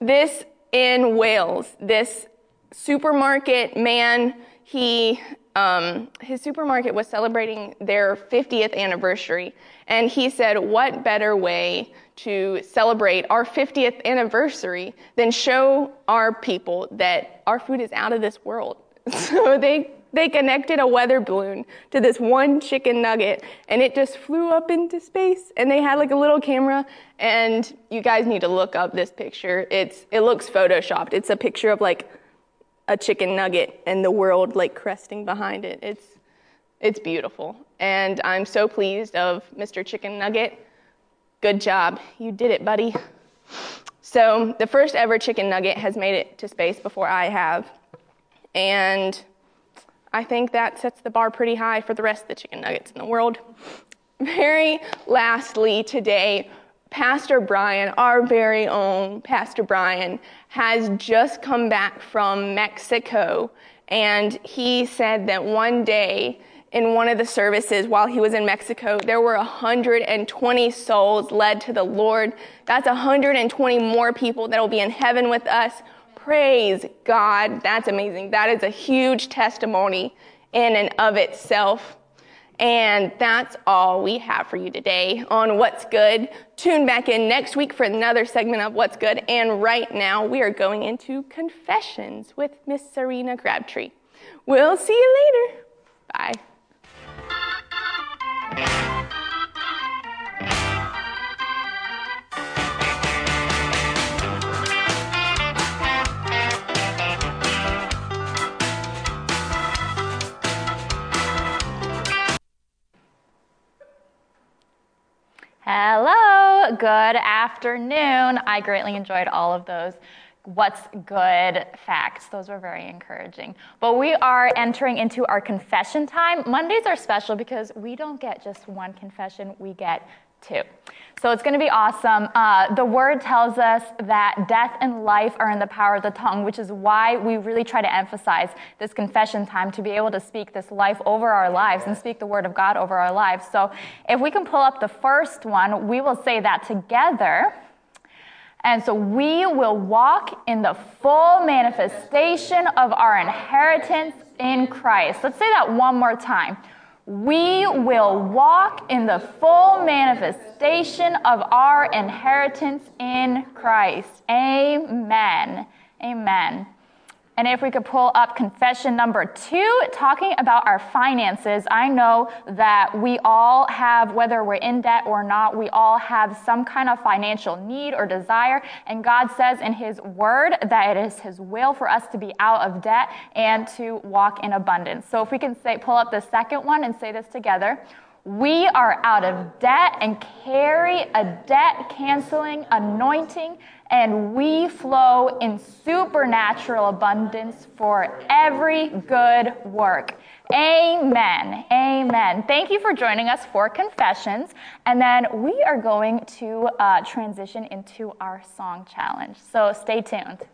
this in Wales, this supermarket man, he um, his supermarket was celebrating their 50th anniversary, and he said, "What better way to celebrate our 50th anniversary than show our people that our food is out of this world?" *laughs* So they they connected a weather balloon to this one chicken nugget and it just flew up into space and they had like a little camera and you guys need to look up this picture it's it looks photoshopped it's a picture of like a chicken nugget and the world like cresting behind it. It's it's beautiful. And i'm so pleased of mr chicken nugget. Good job. You did it buddy. So the first ever chicken nugget has made it to space before i have. And I think that sets the bar pretty high for the rest of the chicken nuggets in the world. Very lastly, today, Pastor Brian, our very own Pastor Brian, has just come back from Mexico. And he said that one day in one of the services while he was in Mexico, there were 120 souls led to the Lord. That's 120 more people that will be in heaven with us Praise God. That's amazing. That is a huge testimony in and of itself. And that's all we have for you today on What's Good. Tune back in next week for another segment of What's Good. And right now, we are going into Confessions with Miss Serena Crabtree. We'll see you later. Bye. Hello, good afternoon. I greatly enjoyed all of those what's good facts. Those were very encouraging. But we are entering into our confession time. Mondays are special because we don't get just one confession, we get two. So it's going to be awesome. Uh, the word tells us that death and life are in the power of the tongue, which is why we really try to emphasize this confession time to be able to speak this life over our lives and speak the word of God over our lives. So if we can pull up the first one, we will say that together. And so we will walk in the full manifestation of our inheritance in Christ. Let's say that one more time we will walk in the full manifestation of our inheritance in Christ. Amen. Amen. And if we could pull up confession number two, talking about our finances, I know that we all have, whether we're in debt or not, we all have some kind of financial need or desire. And God says in His Word that it is His will for us to be out of debt and to walk in abundance. So if we can say, pull up the second one and say this together. We are out of debt and carry a debt canceling anointing and we flow in supernatural abundance for every good work. Amen. Amen. Thank you for joining us for confessions. And then we are going to uh, transition into our song challenge. So stay tuned.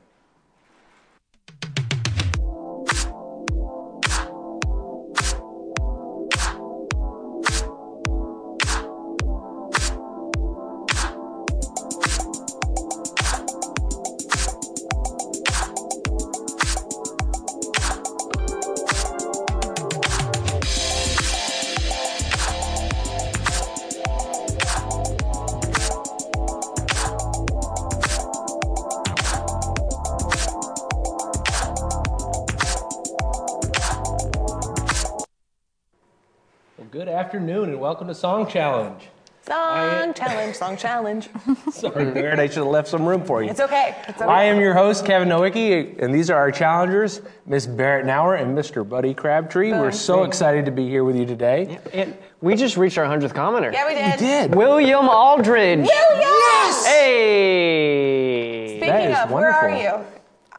Welcome to Song Challenge. Song I, *laughs* challenge, song challenge. *laughs* Sorry, Barrett, I should have left some room for you. It's okay. It's okay. I am your host, Kevin Nowicki, and these are our challengers, Miss Barrett Nauer and Mr. Buddy Crabtree. We're so excited to be here with you today. And we just reached our 100th commenter. Yeah, we did. We did. William Aldridge. William! Yes! Hey! Speaking of, wonderful. where are you?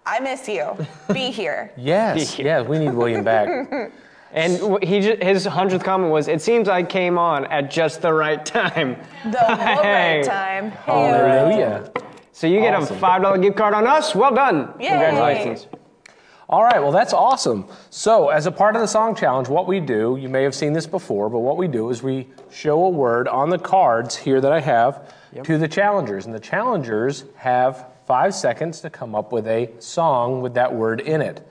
I miss you. Be here. *laughs* yes, yes, we need William back. And he his hundredth comment was, "It seems I came on at just the right time." The *laughs* right time. Hallelujah. So you get awesome. a five dollar gift card on us. Well done. Yay. Congratulations. All right, well, that's awesome. So, as a part of the song challenge, what we do, you may have seen this before, but what we do is we show a word on the cards here that I have to the challengers. And the challengers have five seconds to come up with a song with that word in it.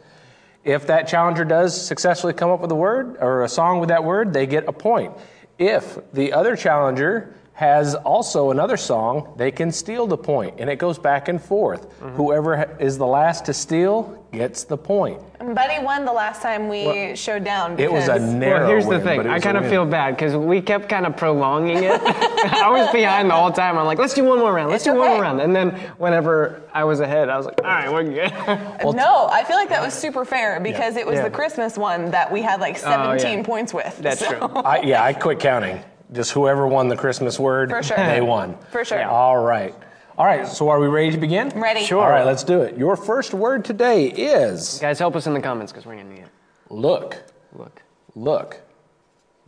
If that challenger does successfully come up with a word or a song with that word, they get a point. If the other challenger has also another song, they can steal the point, and it goes back and forth. Mm-hmm. Whoever is the last to steal gets the point. Buddy won the last time we showed down. It was a because- narrow. Well, here's the thing. I kind of feel bad because we kept kind of prolonging it. *laughs* I was behind the whole time. I'm like, let's do one more round. Let's It's do one more round. And then whenever I was ahead, I was like, all right, we're good. no, I feel like that was super fair because it was Yeah. the Christmas one that we had like Oh, yeah. 17 points with. That's so- true. I, yeah, I quit counting. Just whoever won the Christmas word, For sure. they won. *laughs* For sure. All right. All right, so are we ready to begin? Ready. Sure. All right, let's do it. Your first word today is Guys, help us in the comments because we're going to need it. look. Look. Look.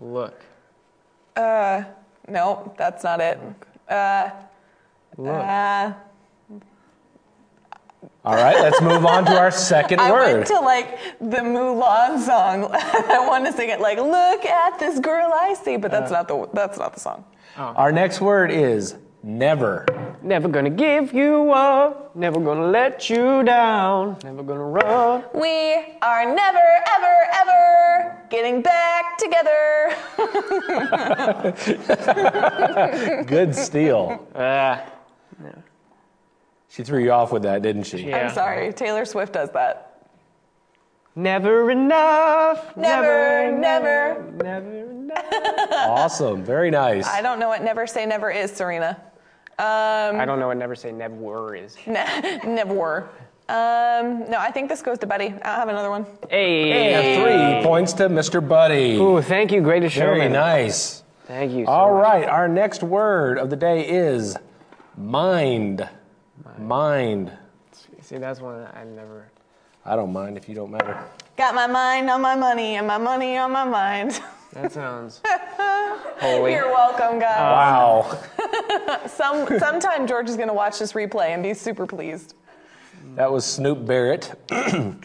Look. Uh, no, that's not it. Uh, Look. uh, All right, let's move on to our second I word. went to like the Mulan song. *laughs* I want to sing it like, "Look at this girl I see," but Uh. that's not the that's not the song. Our next word is never. Never gonna give you up. Never gonna let you down. Never gonna run. We are never, ever, ever getting back together. *laughs* Good steal. Uh, She threw you off with that, didn't she? Yeah. I'm sorry, Taylor Swift does that. never enough. Never, never, never enough. *laughs* Awesome. Very nice. I don't know what never say never is, Serena. Um, I don't know what never say never is. *laughs* ne- never. Um, no, I think this goes to Buddy. I don't have another one. Hey. And three points to Mr. Buddy. Ooh, thank you, greatest Very showman. nice. Thank you. So All much. right, our next word of the day is mind. Mind. See, that's one that I never. I don't mind if you don't matter. Got my mind on my money and my money on my mind. That sounds *laughs* holy. You're welcome, guys. Um, wow. *laughs* Some sometime George is gonna watch this replay and be super pleased. That was Snoop Barrett. *clears throat* Mind,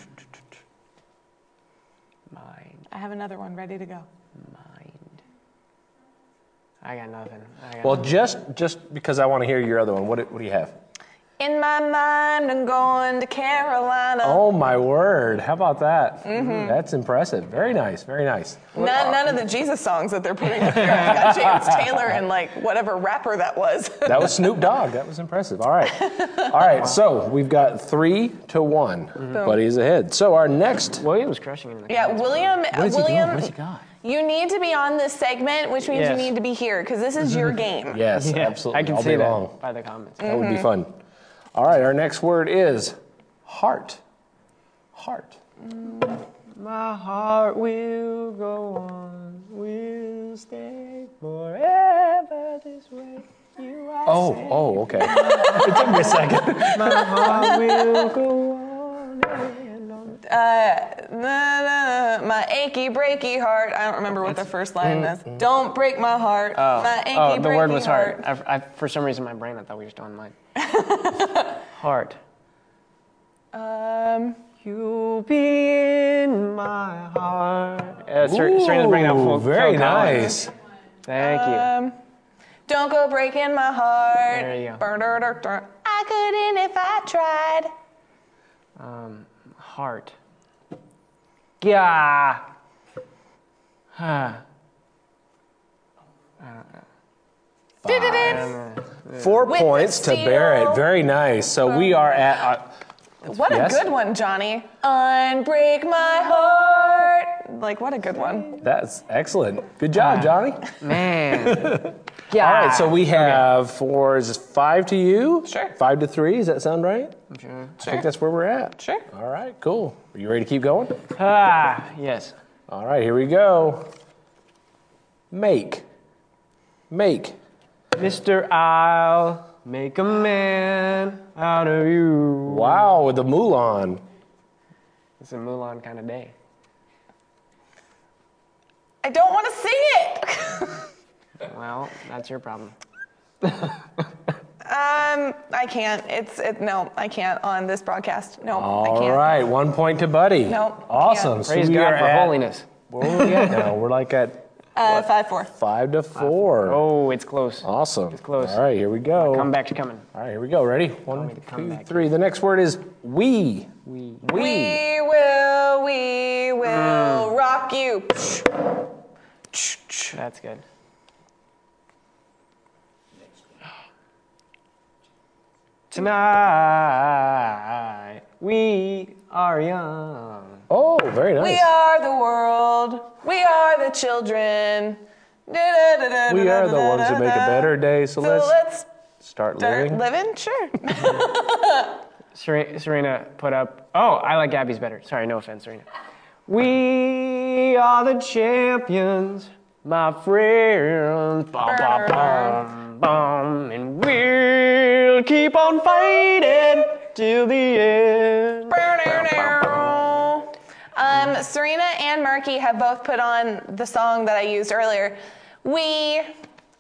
I have another one ready to go. mind. I got nothing. I got Well, just just because I want to hear your other one, what, what do you have? In my mind, I'm going to Carolina. Oh my word! How about that? Mm-hmm. That's impressive. Very nice. Very nice. None, none of the Jesus songs that they're putting up here. I've got James *laughs* Taylor and like whatever rapper that was. *laughs* That was Snoop Dogg. That was impressive. All right. All right. So we've got three to one. Buddy is ahead. So our next. William's crushing it in the yeah. William. What is he doing? William, What's he got? you need to be on this segment, which means Yes. you need to be here because this is your *laughs* game. Yes, Yeah, absolutely. I can All see day that long. by the comments. That would Mm-hmm. be fun. All right. Our next word is heart. Heart. Mm, my heart will go on, will stay forever this way. You are Oh, safe. oh, okay. *laughs* it took me a second. My heart will go on. Uh, my achy breaky heart. I don't remember what the first line is. Don't break my heart. my achy Oh, the word breaky was heart. I, I, for some reason, my brain, I thought we were still on mine. heart. Um, You'll be in my heart. Uh, Ser- Serena's bringing out full. Very Phil Collins. nice. Thank you. um, don't go breaking my heart. There you go. I couldn't if I tried. Um, heart. Yeah. Huh. Four With points the to Barrett. Very nice. So we are at. Uh, What Yes? a good one, Johnny. Unbreak my heart. Like, what a good one. that's excellent. Good job, Johnny. Man. *laughs* yeah. All right, so we have four. Is this five to you? Sure. Five to three. Does that sound right? Sure. I think that's where we're at. Sure. All right, cool. Are you ready to keep going? Ah, yes. All right, here we go. Make. Make. Mr. I'll make a man out of you. Wow, with the Mulan. It's a Mulan kind of day. I don't want to sing it. *laughs* Well, that's your problem. *laughs* um, I can't. It's it, no, I can't on this broadcast. No, I All can't. right, one point to Buddy. Nope, Awesome. can't. So Praise we God are for at- holiness. Where are we at now? *laughs* We're like at Uh, five four. five to four. Oh, it's close. Awesome. It's close. All right, here we go. Comeback's coming. All right, here we go. Ready? One, me to two, comeback. three. The next word is we. We. We. We will, we will rock you. That's good. Tonight we are young. Oh, very nice. We are the world. We are the children. We are the ones who make a better day. So, So let's, let's start start living. living. Sure. *laughs* Serena, Serena put up. Oh, I like Gabby's better. Sorry, no offense, Serena. We are the champions, my friends. Bum, bum, bum, bum, and we'll keep on fighting till the end. Um, Serena and Marky have both put on the song that I used earlier. We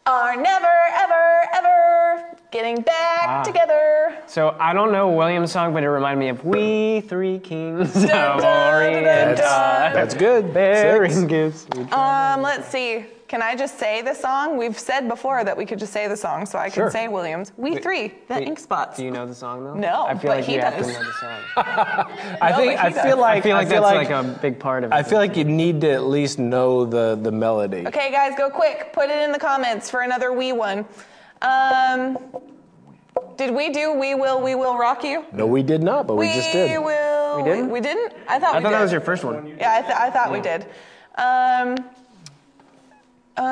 are never, ever, ever getting back Ah. together. So I don't know William's song, but it reminded me of "We Three Kings of dun, dun, Orient." dun, That's, that's good. Bearing Six. gifts. Um, let's see. Can I just say the song? We've said before that we could just say the song, so I can Sure. say Williams. We three, the Wait, ink spots. Do you know the song though? No, I feel but like he you have does. to know the song. *laughs* I think. but I he feel like. I feel like that's like, like, a big part of it. I feel like you need to at least know the the melody. Okay, guys, go quick. Put it in the comments for another we one. Um, did we do We Will, We Will Rock You? No, we did not, but we, just did. will. We didn't? We, didn't? I thought I we thought did. that was your first one. Yeah, I, th- I thought we did. Um, um,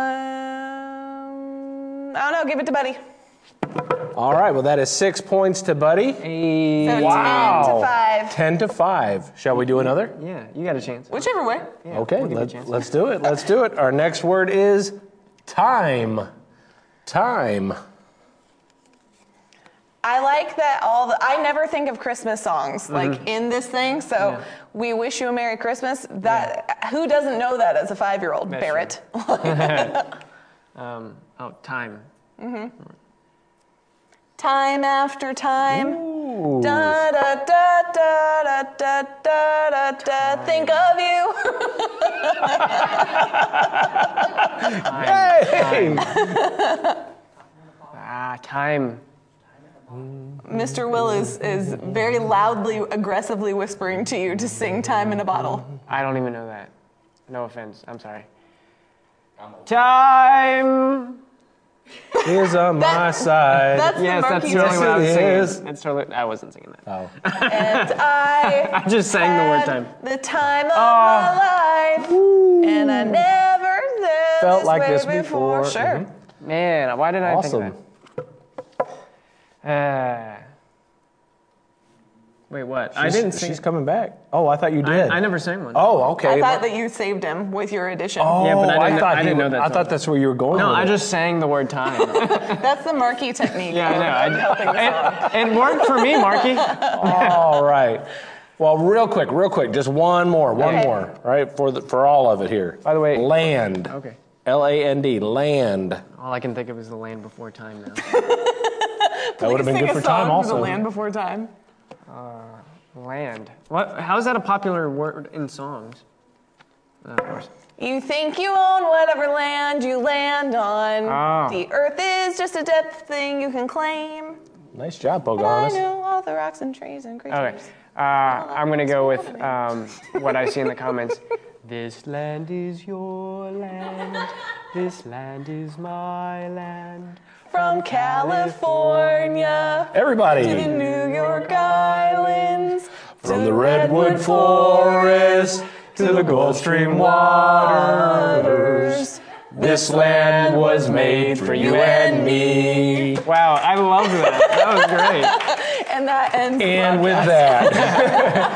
I don't know. Give it to Buddy. All right. Well, that is six points to Buddy. So Wow. 10 to 5. Ten to five. Shall we do another? Yeah, you got a chance. Whichever way. Yeah, Okay, we'll give you a let's, let's do it. Let's do it. Our next word is time. Time. I like that all the. I never think of Christmas songs Mm-hmm. like in this thing. So we wish you a Merry Christmas. That who doesn't know that as a five-year-old? Barrett. *laughs* Um, oh, time. Time after time. Ooh. Da da da da da da da da da. Think of you. *laughs* *laughs* Hey! Ah, time. Mr. Will is is very loudly, aggressively whispering to you to sing "Time in a Bottle." I don't even know that. No offense. I'm sorry. Time. is on *laughs* my side. That's Yes, the that's Marky totally what I was is. singing. That's totally. I wasn't singing that. Oh. And *laughs* I I just sang the word had time. The time of Oh. my life, and I never felt, Felt this like way this before. before. Sure. Mhm. Man, why didn't I Awesome. think of that? Uh, wait, what? I She's- didn't sing. She's coming back. Oh, I thought you did. I never sang one. Oh, okay. I thought but- that you saved him with your addition. Oh, Yeah, but I didn't know- thought I you didn't were- know that I song. thought that's where you were going. no, with I it. just sang the word time. *laughs* That's the Marky technique. yeah, I know. I, Helping the song. it, it worked for me, Marky. All right. Well, real quick, real quick, just one more, one Okay. more, all right, for the, for all of it here. By the way- land. Okay. L A N D, land. All I can think of is the land before time now. *laughs* That would have been Sing good a for time song also. the land before time. land. What? How is that a popular word in songs? Uh, of course. You think you own whatever land you land on. Oh. The earth is just a depth thing you can claim. Nice job, And I know all the rocks and trees and creatures. Okay. Uh, I'm gonna go with um, *laughs* what I see in the comments. This land is your land. This land is my land. From California Everybody. to the Everybody, New York Islands. from the redwood forest to the Gulf Stream waters, this land was made for you and me. Wow, I loved that. That was great. *laughs* And that ends. the And with that, *laughs*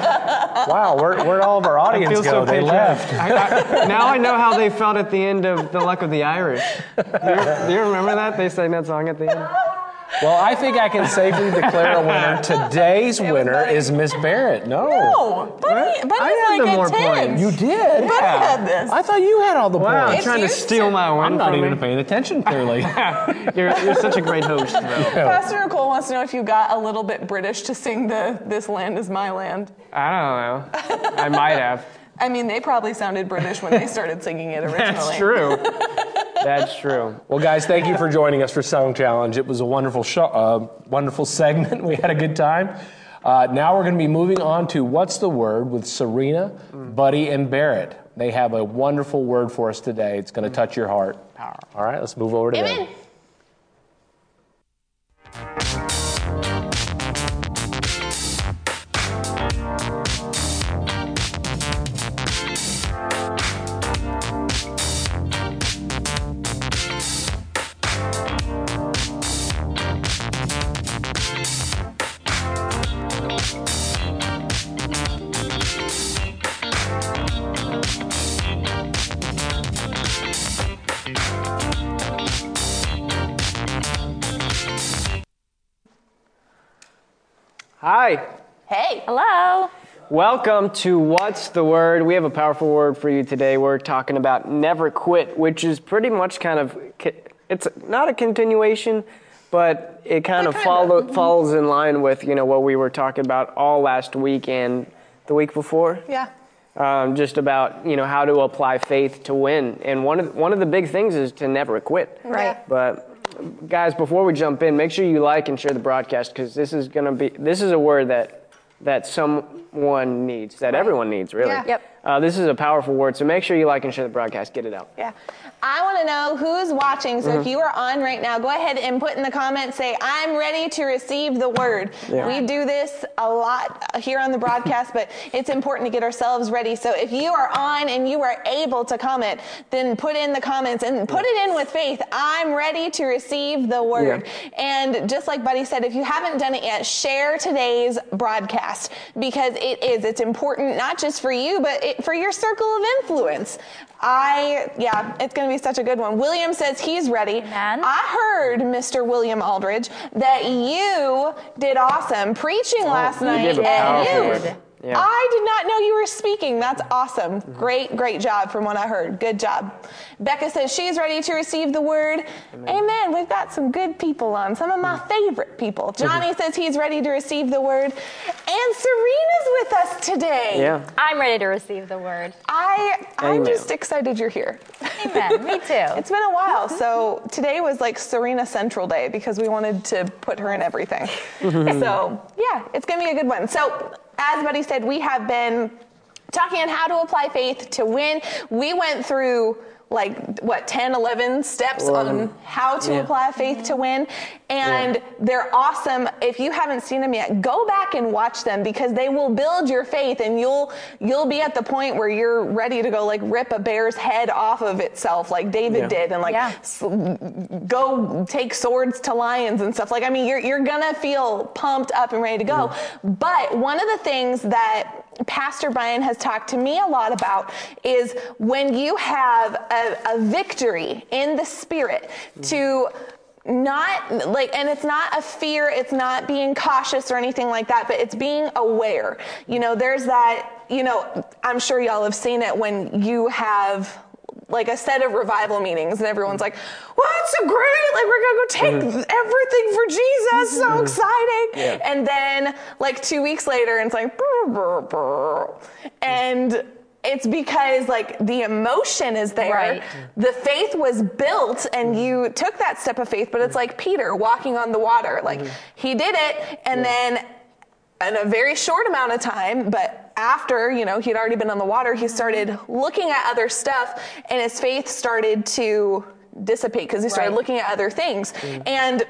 wow, where, where'd all of our audience go? so they left. I, I, now I know how they felt at the end of The Luck of the Irish. Do you, do you remember that? They sang that song at the end. Well, I think I can safely declare a winner. *laughs* Today's winner is Miss Barrett. No. Buddy, Buddy's I had like the a more 10. points. You did? Buddy had this. I thought you had all the points. Wow, points. trying to used steal to. my win I'm not from even me. paying attention clearly. *laughs* You're, you're such a great host, though. *laughs* Pastor Nicole wants to know if you got a little bit British to sing the "This Land Is My Land." I don't know. I might have. I mean, they probably sounded British when they started singing it *laughs* originally. That's true. *laughs* That's true. Well, guys, thank you for joining us for Song Challenge. It was a wonderful show, uh, wonderful segment. *laughs* We had a good time. Uh, now we're going to be moving on to What's the Word with Serena, Buddy, and Barrett. They have a wonderful word for us today. It's going to touch your heart. All right, let's move over to them. Hi. Hey. Hello. Welcome to What's the Word? We have a powerful word for you today. We're talking about never quit, which is pretty much kind of it's not a continuation, but it kind of kinda. follow, falls in line with you know what we were talking about all last week and the week before. Yeah. Um, just about you know how to apply faith to win, and one of one of the big things is to never quit. Right. But guys, before we jump in, make sure you like and share the broadcast because this is gonna be this is a word that that someone needs, that everyone needs, really. Yeah. Yep. Uh, this is a powerful word, so make sure you like and share the broadcast. Get it out. Yeah. I want to know who's watching. So Mm-hmm. if you are on right now, go ahead and put in the comments, say, I'm ready to receive the word. Yeah. We do this a lot here on the broadcast, but it's important to get ourselves ready. So if you are on and you are able to comment, then put in the comments and put it in with faith. I'm ready to receive the word. And just like Buddy said, if you haven't done it yet, share today's broadcast because it is. It's important not just for you, but it, for your circle of influence. I, yeah, it's going to be such a good one. William says he's ready. Amen. I heard, Mr. William Aldridge, that you did awesome preaching oh, last you night. did a and you, word. Yeah. I did not know you were speaking. That's awesome. Mm-hmm. Great, great job from what I heard. Good job. Becca says she's ready to receive the word. Amen. We've got some good people on, some of my mm. favorite people. Mm-hmm. Johnny says he's ready to receive the word. And Serena's with us today. Yeah. I'm ready to receive the word. I, I'm Amen. just excited you're here. Amen. Me *laughs* too. It's been a while. Mm-hmm. So today was like Serena Central Day because we wanted to put her in everything. so yeah, it's gonna be a good one. So as Buddy said, we have been talking on how to apply faith to win. We went through like what 10 11 steps on how to Yeah. apply faith to win and they're awesome if you haven't seen them yet go back and watch them because they will build your faith and you'll you'll be at the point where you're ready to go like rip a bear's head off of itself like david Yeah. did and like Yeah. s- go take swords to lions and stuff like i mean you're, you're gonna feel pumped up and ready to go but one of the things that pastor brian has talked to me a lot about is when you have a, a victory in the spirit to not like and it's not a fear it's not being cautious or anything like that but it's being aware. You know there's that you know i'm sure y'all have seen it when you have like a set of revival meetings and everyone's like well it's so great like we're gonna go take mm-hmm. everything for jesus so mm-hmm. exciting. Yeah. and then like two weeks later it's like brr, brr, brr. and it's because like the emotion is there. Right. the faith was built and mm-hmm. you took that step of faith but it's like peter walking on the water. Like he did it and then in a very short amount of time, but after, you know, he'd already been on the water, he started mm-hmm. looking at other stuff and his faith started to dissipate because he started Right. looking at other things. Mm. And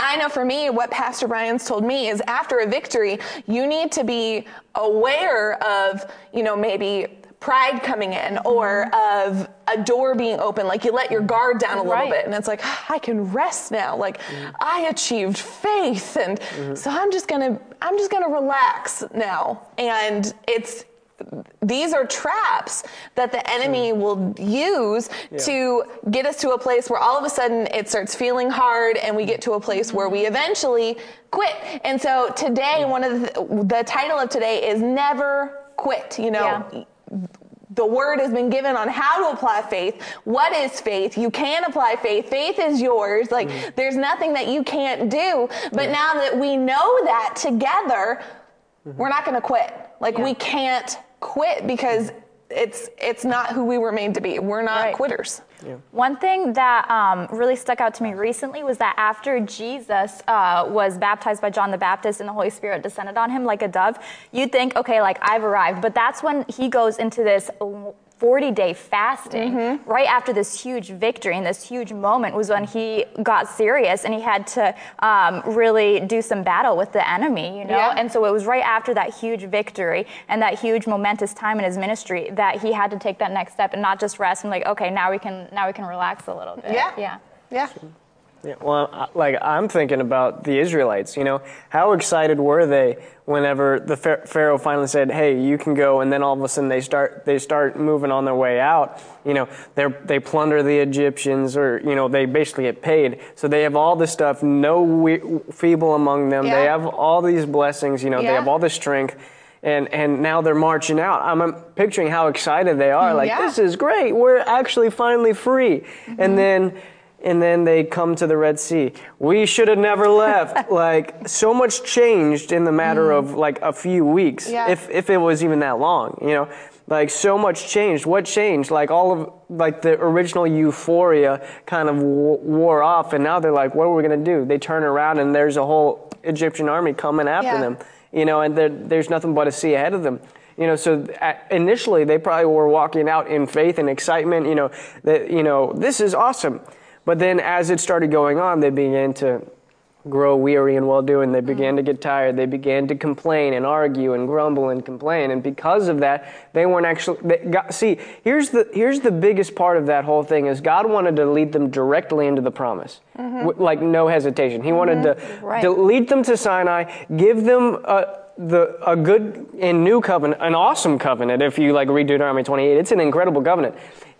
I know for me, what Pastor Brian's told me is after a victory, you need to be aware of, you know, maybe pride coming in mm-hmm. or of a door being open. Like you let your guard down a little Right. bit and it's like, "Ah, I can rest now. Like mm. I achieved faith. And mm-hmm. so I'm just going to, I'm just going to relax now. And it's, these are traps that the enemy hmm. will use to get us to a place where all of a sudden it starts feeling hard and we get to a place where we hmm. eventually quit. And so today, hmm. one of the, the title of today is never quit. You know, Yeah. The word has been given on how to apply faith. What is faith? You can apply faith. Faith is yours. Like mm. there's nothing that you can't do. But now that we know that together, mm-hmm. we're not going to quit. Like we can't quit because it's it's not who we were made to be. We're not Right. quitters. One thing that um, really stuck out to me recently was that after Jesus uh, was baptized by John the Baptist and the Holy Spirit descended on him like a dove, you'd think, okay, like I've arrived. But that's when he goes into this 40 day fasting. Mm-hmm. Right after this huge victory and this huge moment was when he got serious and he had to um, really do some battle with the enemy, you know? Yeah. And so it was right after that huge victory and that huge momentous time in his ministry that he had to take that next step and not just rest and like, okay, now we can now we can relax a little bit. Yeah. Yeah. Yeah. Yeah, well, like I'm thinking about the Israelites. You know, how excited were they whenever the Pharaoh finally said, "Hey, you can go," and then all of a sudden they start they start moving on their way out. You know, they they plunder the Egyptians, or you know, they basically get paid. So they have all this stuff. No we- feeble among them. They have all these blessings. You know, they have all this strength. And, and now they're marching out. I'm, picturing how excited they are. Like, Yeah. this is great. We're actually finally free. And mm-hmm. then and then they come to the Red Sea. We should have never left. *laughs* like so much changed in the matter mm. of like a few weeks, Yeah. if if it was even that long. You know, like so much changed. What changed? Like all of like the original euphoria kind of w- wore off, and now they're like, what are we gonna do? They turn around and there's a whole Egyptian army coming after Yeah. them. You know, and there's nothing but a sea ahead of them. You know, so initially they probably were walking out in faith and excitement. You know, that you know this is awesome. But then as it started going on, they began to grow weary and well doing. They began to get tired. They began to complain and argue and grumble and complain. And because of that, they weren't actually. They got, see, here's the here's the biggest part of that whole thing is God wanted to lead them directly into the promise, mm-hmm. w- like no hesitation. He wanted to, mm-hmm. Right. to lead them to Sinai, give them a, the a good and new covenant, an awesome covenant. If you like read Deuteronomy 28, it's an incredible covenant.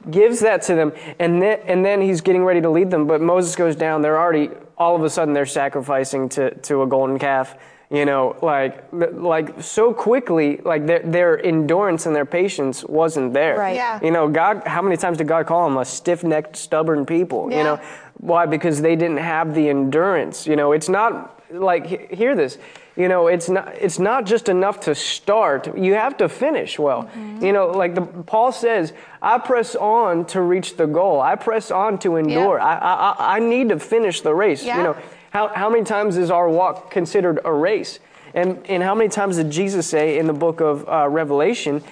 Gives that to them, and then and then he's getting ready to lead them. But Moses goes down. They're already all of a sudden they're sacrificing to to a golden calf. You know, like like so quickly, like their their endurance and their patience wasn't there. Right. Yeah. You know, God. How many times did God call them a stiff-necked, stubborn people? Yeah. You know, why? Because they didn't have the endurance. You know, it's not like hear this. You know, it's not it's not just enough to start. You have to finish well. You know, like the Paul says, I press on to reach the goal. I press on to endure. I, I I- I need to finish the race. Yeah. You know, how how many times is our walk considered a race? And and how many times did Jesus say in the book of uh, Revelation?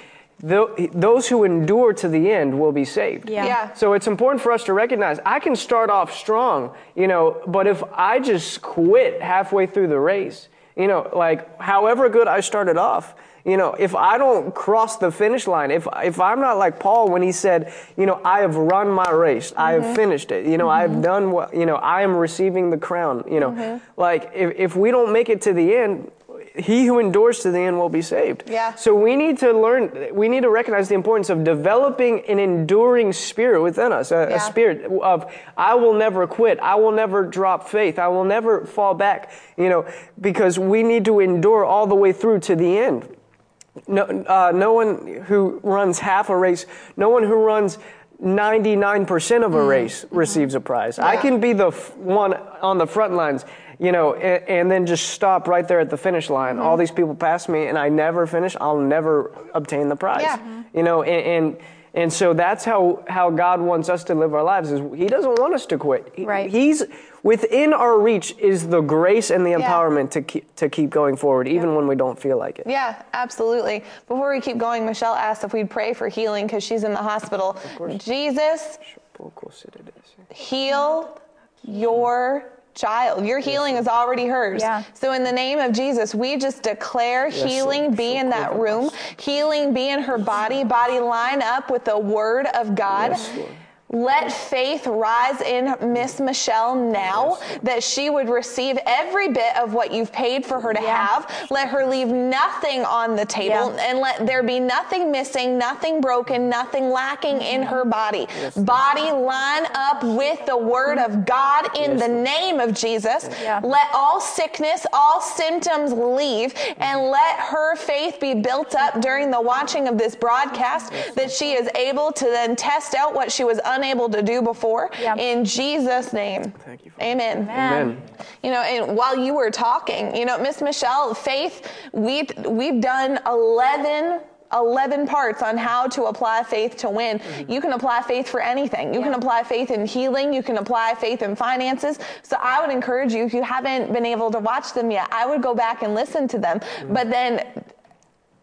"Tho- Those who endure to the end will be saved. Yeah. Yeah. So it's important for us to recognize I can start off strong, you know, but if I just quit halfway through the race, you know, like however good I started off, you know, if I don't cross the finish line, if if I'm not like Paul when he said, you know, I have run my race, I have mm-hmm. finished it, you know, I have mm-hmm. done what, you know, I am receiving the crown, you know, mm-hmm. like if if we don't make it to the end, he who endures to the end will be saved. Yeah. So we need to learn, we need to recognize the importance of developing an enduring spirit within us, a, Yeah. a spirit of, I will never quit, I will never drop faith, I will never fall back, you know, because we need to endure all the way through to the end. No, uh, no one who runs half a race, no one who runs 99% of a race receives a prize. I can be the f- one on the front lines, you know, and, and then just stop right there at the finish line. All mm-hmm. these people pass me and I never finish, I'll never obtain the prize. Yeah. You know, and, and and so that's how, how God wants us to live our lives is he doesn't want us to quit. He- Right. He's within our reach is the grace and the Yeah. empowerment to keep to keep going forward even when we don't feel like it. Yeah, absolutely. Before we keep going, Michelle asked if we'd pray for healing because she's in the hospital. Jesus, heal your child. Your healing is already hers. Yeah. So in the name of Jesus, we just declare healing Lord. be in that room, healing be in her body, body line up with the word of God. Yes, Lord. Let faith rise in Miss Michelle now that she would receive every bit of what you've paid for her to Yeah. have. Let her leave nothing on the table Yeah. and let there be nothing missing, nothing broken, nothing lacking in her body. Body line up with the word of God in the name of Jesus. Yeah. Let all sickness, all symptoms leave and let her faith be built up during the watching of this broadcast that she is able to then test out what she was unable to do before Yeah. in Jesus name. Thank you, Father. Amen. Amen. You know, and while you were talking, you know, Miss Michelle, faith, we we've done 11 11 parts on how to apply faith to win. Mm-hmm. You can apply faith for anything. You can apply faith in healing, you can apply faith in finances. So I would encourage you if you haven't been able to watch them yet, I would go back and listen to them. Mm-hmm. But then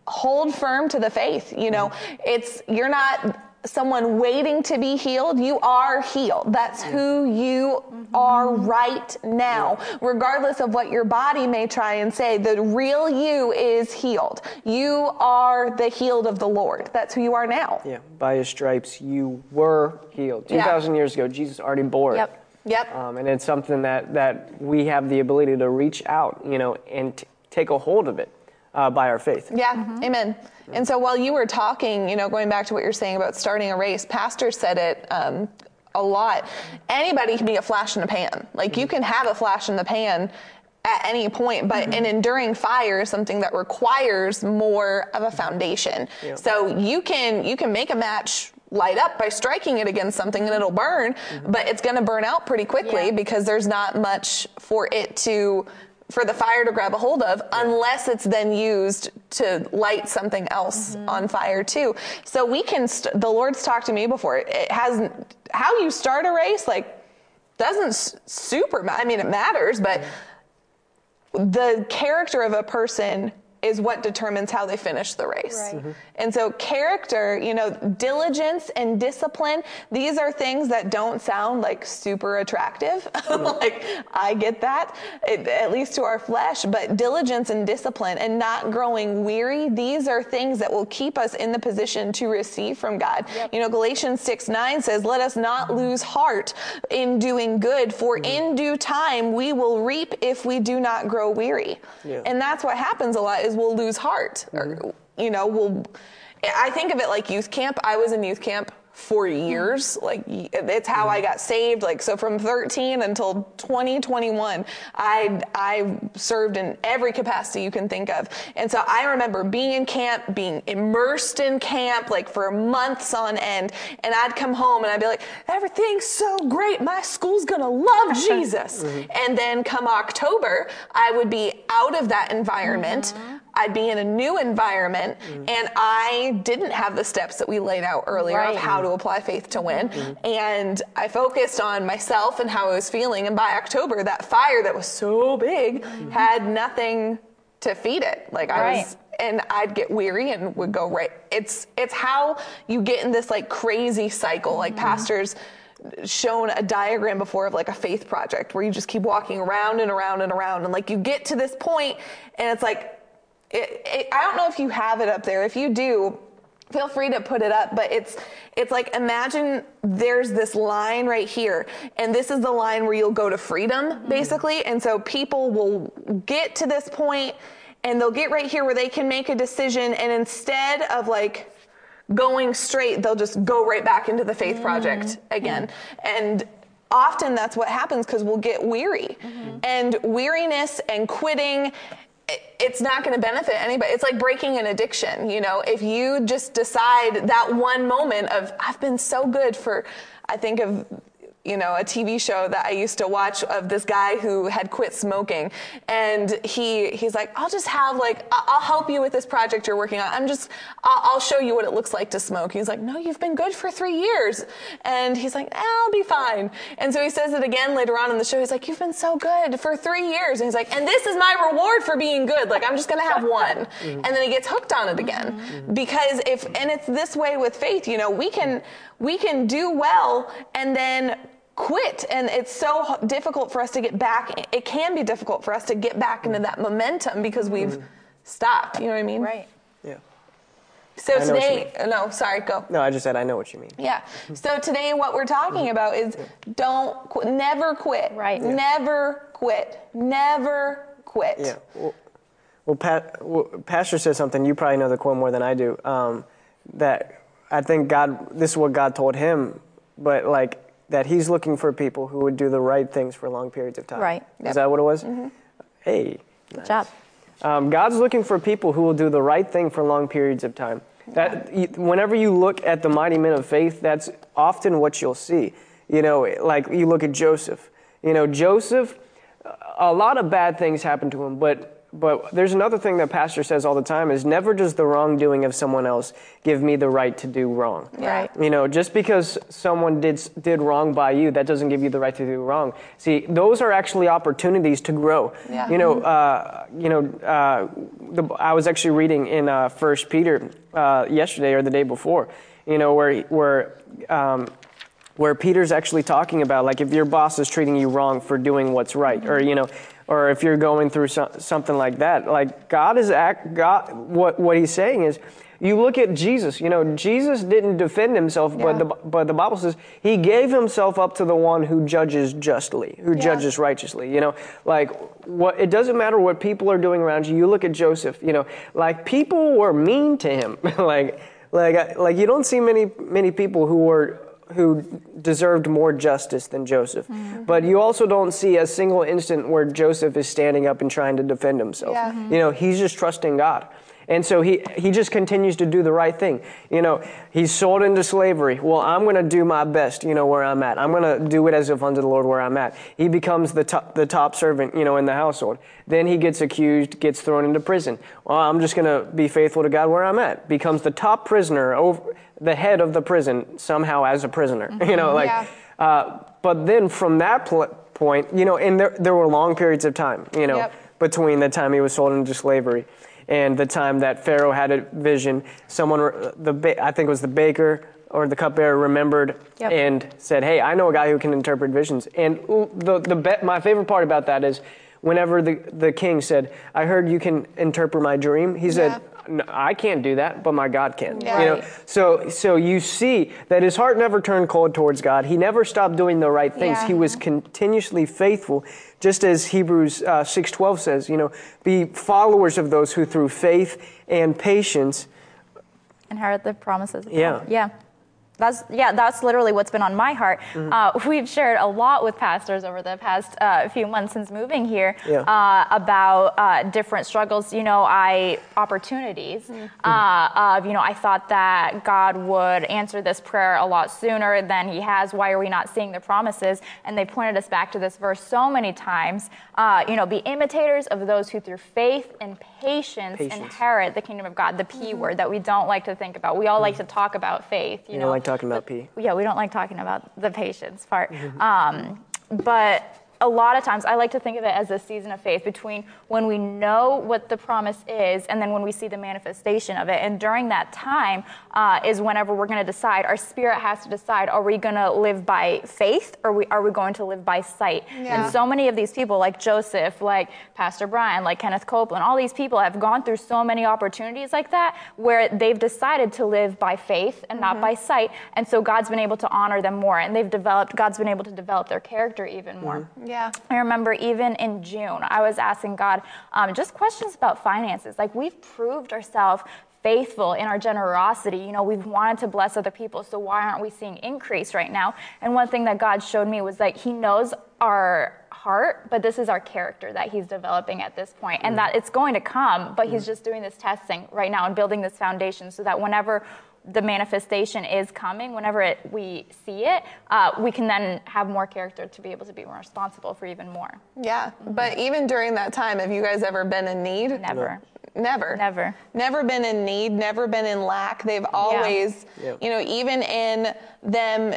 hold firm to the faith. You know, mm-hmm. it's you're not someone waiting to be healed. You are healed. That's who you are right now. Regardless of what your body may try and say, the real you is healed. You are the healed of the Lord. That's who you are now. Yeah, by his stripes you were healed. Yeah. 2,000 years ago, Jesus already bore it. Yep. Yep. Um, and it's something that, that we have the ability to reach out, you know, and t- take a hold of it uh, by our faith. Yeah, amen. And so while you were talking, you know, going back to what you're saying about starting a race, Pastor said it um, a lot. Anybody can be a flash in the pan. Like you mm-hmm. can have a flash in the pan at any point, but mm-hmm. an enduring fire is something that requires more of a foundation. So you can you can make a match light up by striking it against something and it'll burn, mm-hmm. but it's going to burn out pretty quickly Yeah. because there's not much for it to for the fire to grab a hold of unless it's then used to light something else on fire too. So we can st- the Lord's talked to me before. It hasn't. how you start a race like doesn't s- super ma- I mean it matters, but the character of a person is what determines how they finish the race. Right. Mhm. And so character, you know, diligence and discipline, these are things that don't sound like super attractive. *laughs* like I get that, it, at least to our flesh, but diligence and discipline and not growing weary, these are things that will keep us in the position to receive from God. You know, Galatians 6 9 says, Let us not lose heart in doing good, for mm-hmm. in due time we will reap if we do not grow weary. Yeah. And that's what happens a lot is we'll lose heart. Or, mm-hmm. You know, we'll I think of it like youth camp. I was in youth camp for years. Hmm. Like it's how I hmm. got saved. Like so from 13 until 2021, I I served in every capacity you can think of. And so I remember being in camp, being immersed in camp like for months on end. And I'd come home and I'd be like, everything's so great. My school's gonna love *laughs* Jesus. Mm-hmm. And then come October, I would be out of that environment. I'd be in a new environment mm. and I didn't have the steps that we laid out earlier Right. of how to apply faith to win. Mm-hmm. And I focused on myself and how I was feeling. And by October, that fire that was so big mm-hmm. had nothing to feed it. Like I Right. was and I'd get weary and would go right. It's it's how you get in this like crazy cycle. Like mm-hmm. pastors shown a diagram before of like a faith project where you just keep walking around and around and around and like you get to this point and it's like it, it, I don't know if you have it up there. If you do, feel free to put it up. But it's it's like imagine there's this line right here, and this is the line where you'll go to freedom, hmm. basically. And so people will get to this point, and they'll get right here where they can make a decision, and instead of like going straight, they'll just go right back into the faith hmm. project hmm. again. And often that's what happens because we'll get weary. Mm-hmm. And weariness and quitting, it's not going to benefit anybody. It's like breaking an addiction. You know, if you just decide that one moment of, I've been so good for, I think of, you know, a TV show that I used to watch of this guy who had quit smoking, and he he's like, I'll just have like, I'll help you with this project you're working on. I'm just, I'll, show you what it looks like to smoke. He's like, No, you've been good for three years, and he's like, eh, I'll be fine. And so he says it again later on in the show. He's like, You've been so good for three years, and he's like, And this is my reward for being good. Like I'm just gonna have one, and then he gets hooked on it again because if and it's this way with faith. You know, we can we can do well and then quit and it's so difficult for us to get back it can be difficult for us to get back into that momentum because we've mm-hmm. stopped you know what i mean Right. Yeah. So I know what you today, uh, no, sorry, go. No, I just said I know what you mean. Yeah. Mm-hmm. So today, what we're talking mm-hmm. about is don't qu- never quit. Right. Yeah. Never quit. Never quit. Yeah. Well, well, Pat, well, Pastor said something. You probably know the quote more than I do. Um, that I think God. This is what God told him, but like that He's looking for people who would do the right things for long periods of time. Right. Is that what it was? Hey. Good job. Um, God's looking for people who will do the right thing for long periods of time. That whenever you look at the mighty men of faith, that's often what you'll see. You know, like you look at Joseph. You know, Joseph, a lot of bad things happened to him, but but there's another thing that Pastor says all the time is never does the wrongdoing of someone else give me the right to do wrong. Right. You know, just because someone did did wrong by you, that doesn't give you the right to do wrong. See, those are actually opportunities to grow. Yeah. You know, uh, you know, uh, the, I was actually reading in uh, First Peter uh, yesterday or the day before. You know, where where. Um, where Peter's actually talking about like if your boss is treating you wrong for doing what's right, or you know, or if you're going through so, something like that, like God is act, God, what what he's saying is, you look at Jesus. You know, Jesus didn't defend himself, but the but the Bible says he gave himself up to the one who judges justly, who Yeah. judges righteously. You know, like what it doesn't matter what people are doing around you. You look at Joseph. You know, like people were mean to him. *laughs* like like like you don't see many many people who were who deserved more justice than Joseph. Mm-hmm. But you also don't see a single instant where Joseph is standing up and trying to defend himself. Yeah. Mm-hmm. You know, he's just trusting God. And so he, he just continues to do the right thing. You know, he's sold into slavery. Well, I'm going to do my best, you know, where I'm at. I'm going to do it as if unto the Lord where I'm at. He becomes the top, the top servant, you know, in the household. Then he gets accused, gets thrown into prison. Well, I'm just going to be faithful to God where I'm at. Becomes the top prisoner, over, the head of the prison, somehow as a prisoner. *laughs* You know, like, Yeah. uh, but then from that pl- point, you know, and there, there were long periods of time, you know, Yep. between the time he was sold into slavery and the time that Pharaoh had a vision. Someone, uh, the I think it was the baker or the cupbearer, remembered Yep. and said, "Hey, I know a guy who can interpret visions." And the the be- my favorite part about that is whenever the the king said, "I heard you can interpret my dream," he said. "No, I can't do that, but my God can. Yeah. You know, so, so you see that his heart never turned cold towards God. He never stopped doing the right things. Yeah. He was continuously faithful, just as Hebrews uh, six twelve says. You know, be followers of those who through faith and patience. inherit the promises. Of Yeah. God. Yeah. That's yeah. That's literally what's been on my heart. Mm-hmm. Uh, we've shared a lot with pastors over the past uh, few months since moving here Yeah. uh, about uh, different struggles. You know, I opportunities Mm-hmm. uh, of you know I thought that God would answer this prayer a lot sooner than He has. Why are we not seeing the promises? And they pointed us back to this verse so many times. Uh, you know, be imitators of those who through faith and patience, Patience. inherit the kingdom of God. The P word that we don't like to think about. We all like to talk about faith. You You know, know, like talking about P. yeah, we don't like talking about the patience part. Um, but a lot of times, I like to think of it as a season of faith between when we know what the promise is and then when we see the manifestation of it. And during that time uh, is whenever we're going to decide. Our spirit has to decide: Are we going to live by faith, or we, are we going to live by sight? Yeah. And so many of these people, like Joseph, like Pastor Brian, like Kenneth Copeland, all these people have gone through so many opportunities like that where they've decided to live by faith and not by sight. And so God's been able to honor them more, and they've developed. God's been able to develop their character even more. Yeah. I remember even in June, I was asking God um, just questions about finances. Like we've proved ourselves faithful in our generosity. You know, we've wanted to bless other people, so why aren't we seeing increase right now? And one thing that God showed me was that He knows our heart, but this is our character that He's developing at this point, and that it's going to come, but He's just doing this testing right now and building this foundation so that whenever the manifestation is coming, whenever it, we see it, uh, we can then have more character to be able to be more responsible for even more. Yeah. But even during that time, have you guys ever been in need? Never. Never. Never. Never been in need, never been in lack. They've always, Yeah. you know, even in them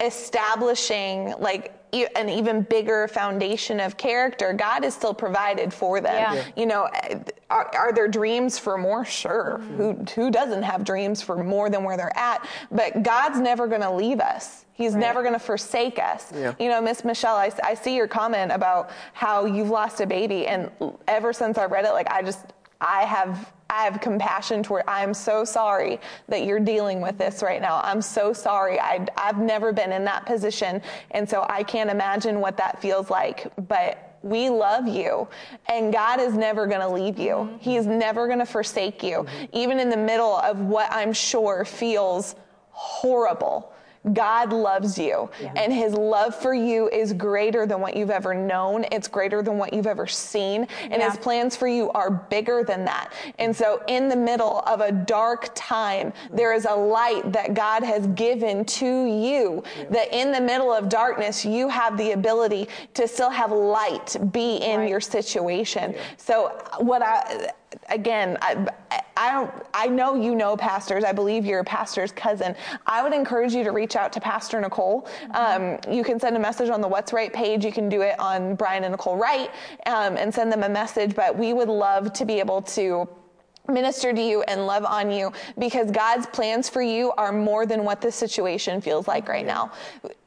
establishing like an even bigger foundation of character, God has still provided for them. Yeah. Yeah. You know, eh, are, are there dreams for more? Sure. Who, who doesn't have dreams for more than where they're at? But God's never going to leave us. He's never going to forsake us. Yeah. You know, Miss Michelle, I, I see your comment about how you've lost a baby, and ever since I read it, like I just, I have I have compassion toward. I'm so sorry that you're dealing with this right now. I'm so sorry. I, I've never been in that position, and so I can't imagine what that feels like. But we love you and God is never going to leave you. Mm-hmm. He's never going to forsake you, mm-hmm. even in the middle of what I'm sure feels horrible. God loves you yeah. and his love for you is greater than what you've ever known. It's greater than what you've ever seen. And yeah. his plans for you are bigger than that. And so in the middle of a dark time, there is a light that God has given to you yeah. that in the middle of darkness, you have the ability to still have light be in right. your situation. So what I, again, I, I I know you know pastors. I believe you're a pastor's cousin. I would encourage you to reach out to Pastor Nicole. Um, you can send a message on the What's Right page. You can do it on Brian and Nicole Wright um, and send them a message. But we would love to be able to minister to you and love on you because God's plans for you are more than what this situation feels like right now.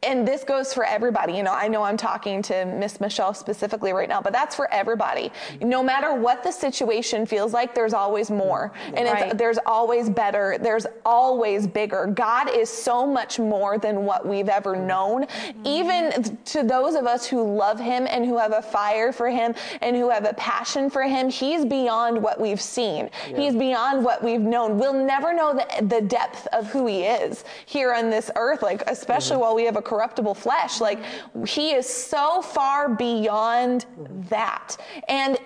And this goes for everybody. You know, I know I'm talking to Miss Michelle specifically right now, but that's for everybody. No matter what the situation feels like, there's always more. And right. there's always better. There's always bigger. God is so much more than what we've ever known. Even to those of us who love him and who have a fire for him and who have a passion for him, he's beyond what we've seen. Yeah. He's beyond what we've known. We'll never know the, the depth of who he is here on this earth, like, especially mm-hmm. while we have a corruptible flesh. Like, he is so far beyond mm-hmm. that. And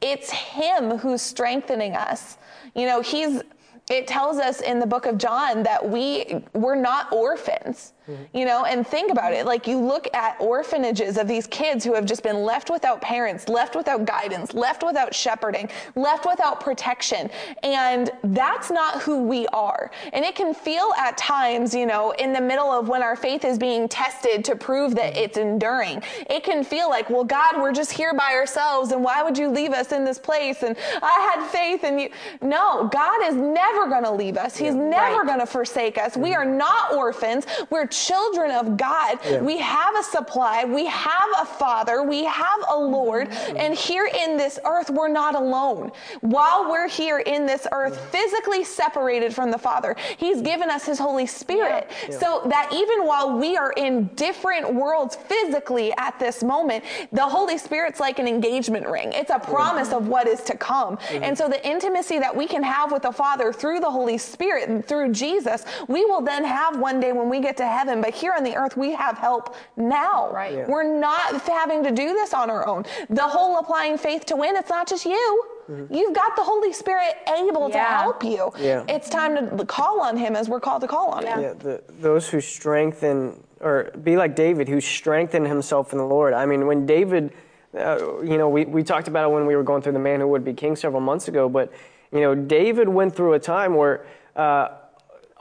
it's him who's strengthening us. You know, he's, it tells us in the book of John that we, we're not orphans. Mm-hmm. You know, and think about it. Like you look at orphanages of these kids who have just been left without parents, left without guidance, left without shepherding, left without protection. And that's not who we are. And it can feel at times, you know, in the middle of when our faith is being tested to prove that it's enduring, it can feel like, well, God, we're just here by ourselves. And why would you leave us in this place? And I had faith in you. No, God is never going to leave us. He's yeah, never right. going to forsake us. Mm-hmm. We are not orphans. We're children of God. Yeah. We have a supply. We have a father. We have a Lord. And here in this earth, we're not alone. While we're here in this earth, physically separated from the Father, He's given us His Holy Spirit. Yeah. So that even while we are in different worlds physically at this moment, the Holy Spirit's like an engagement ring. It's a promise of what is to come. Mm-hmm. And so the intimacy that we can have with the Father through the Holy Spirit and through Jesus, we will then have one day when we get to heaven heaven, but here on the earth, we have help now. Right. Yeah. We're not having to do this on our own. The whole applying faith to win, it's not just you. Mm-hmm. You've got the Holy Spirit able yeah. to help you. Yeah. It's time to call on Him as we're called to call on Him. Yeah, the, those who strengthen, or be like David, who strengthened himself in the Lord. I mean, when David, uh, you know, we, we talked about it when we were going through the man who would be king several months ago, but, you know, David went through a time where uh,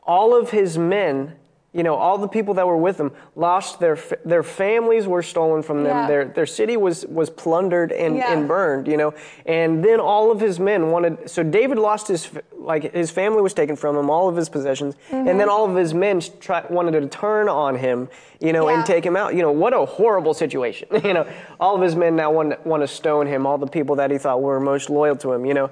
all of his men you know, all the people that were with him lost their their families were stolen from them. Yeah. Their their city was was plundered and, yeah. and burned. You know, and then all of his men wanted. So David lost his like his family was taken from him, all of his possessions, mm-hmm. and then all of his men try, wanted to turn on him. You know, yeah. and take him out. You know, what a horrible situation. *laughs* you know, all of his men now want want to stone him. All the people that he thought were most loyal to him. You know.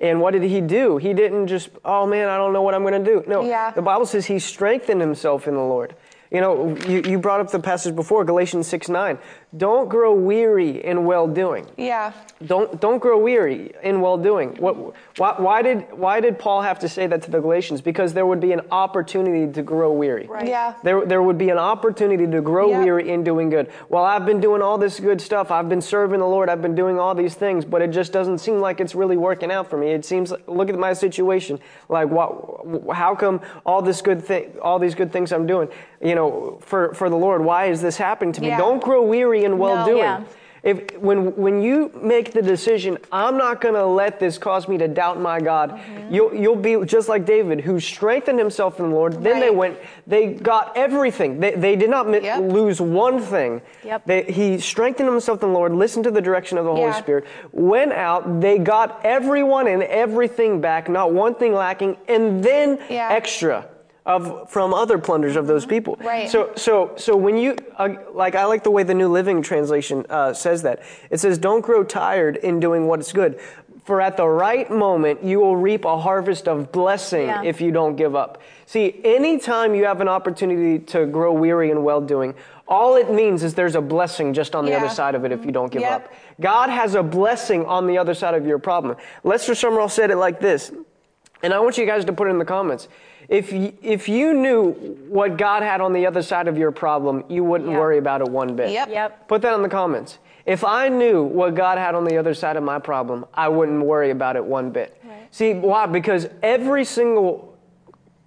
And what did he do? He didn't just, oh man, I don't know what I'm going to do. No, yeah. the Bible says he strengthened himself in the Lord. You know, you, you brought up the passage before, Galatians 6 9. Don't grow weary in well doing. Yeah. Don't, don't grow weary in well doing. What, why, why, did, why did Paul have to say that to the Galatians? Because there would be an opportunity to grow weary. Right. Yeah. There, there would be an opportunity to grow yep. weary in doing good. Well, I've been doing all this good stuff. I've been serving the Lord. I've been doing all these things, but it just doesn't seem like it's really working out for me. It seems, look at my situation. Like, what, how come all this good thing, all these good things I'm doing? you know, for, for the Lord, why is this happening to me? Yeah. Don't grow weary in well doing. No, yeah. If, when, when you make the decision, I'm not going to let this cause me to doubt my God, mm-hmm. you'll, you'll be just like David, who strengthened himself in the Lord. Then right. they went, they got everything. They, they did not yep. lose one thing. Yep. They, he strengthened himself in the Lord, listened to the direction of the Holy Spirit, went out, they got everyone and everything back, not one thing lacking, and then yeah. extra of from other plunders of those people. Right. So so so when you uh, like I like the way the New Living Translation uh, says that. It says, "Don't grow tired in doing what is good." For at the right moment, you will reap a harvest of blessing Yeah. if you don't give up. See, anytime you have an opportunity to grow weary in well doing, all it means is there's a blessing just on the Yeah. other side of it if you don't give Yep. up. God has a blessing on the other side of your problem. Lester Sumrall said it like this, and I want you guys to put it in the comments. If you, if you knew what God had on the other side of your problem, you wouldn't Yeah. worry about it one bit. Yep. Yep. Put that in the comments. If I knew what God had on the other side of my problem, I wouldn't worry about it one bit. See, why? Because every single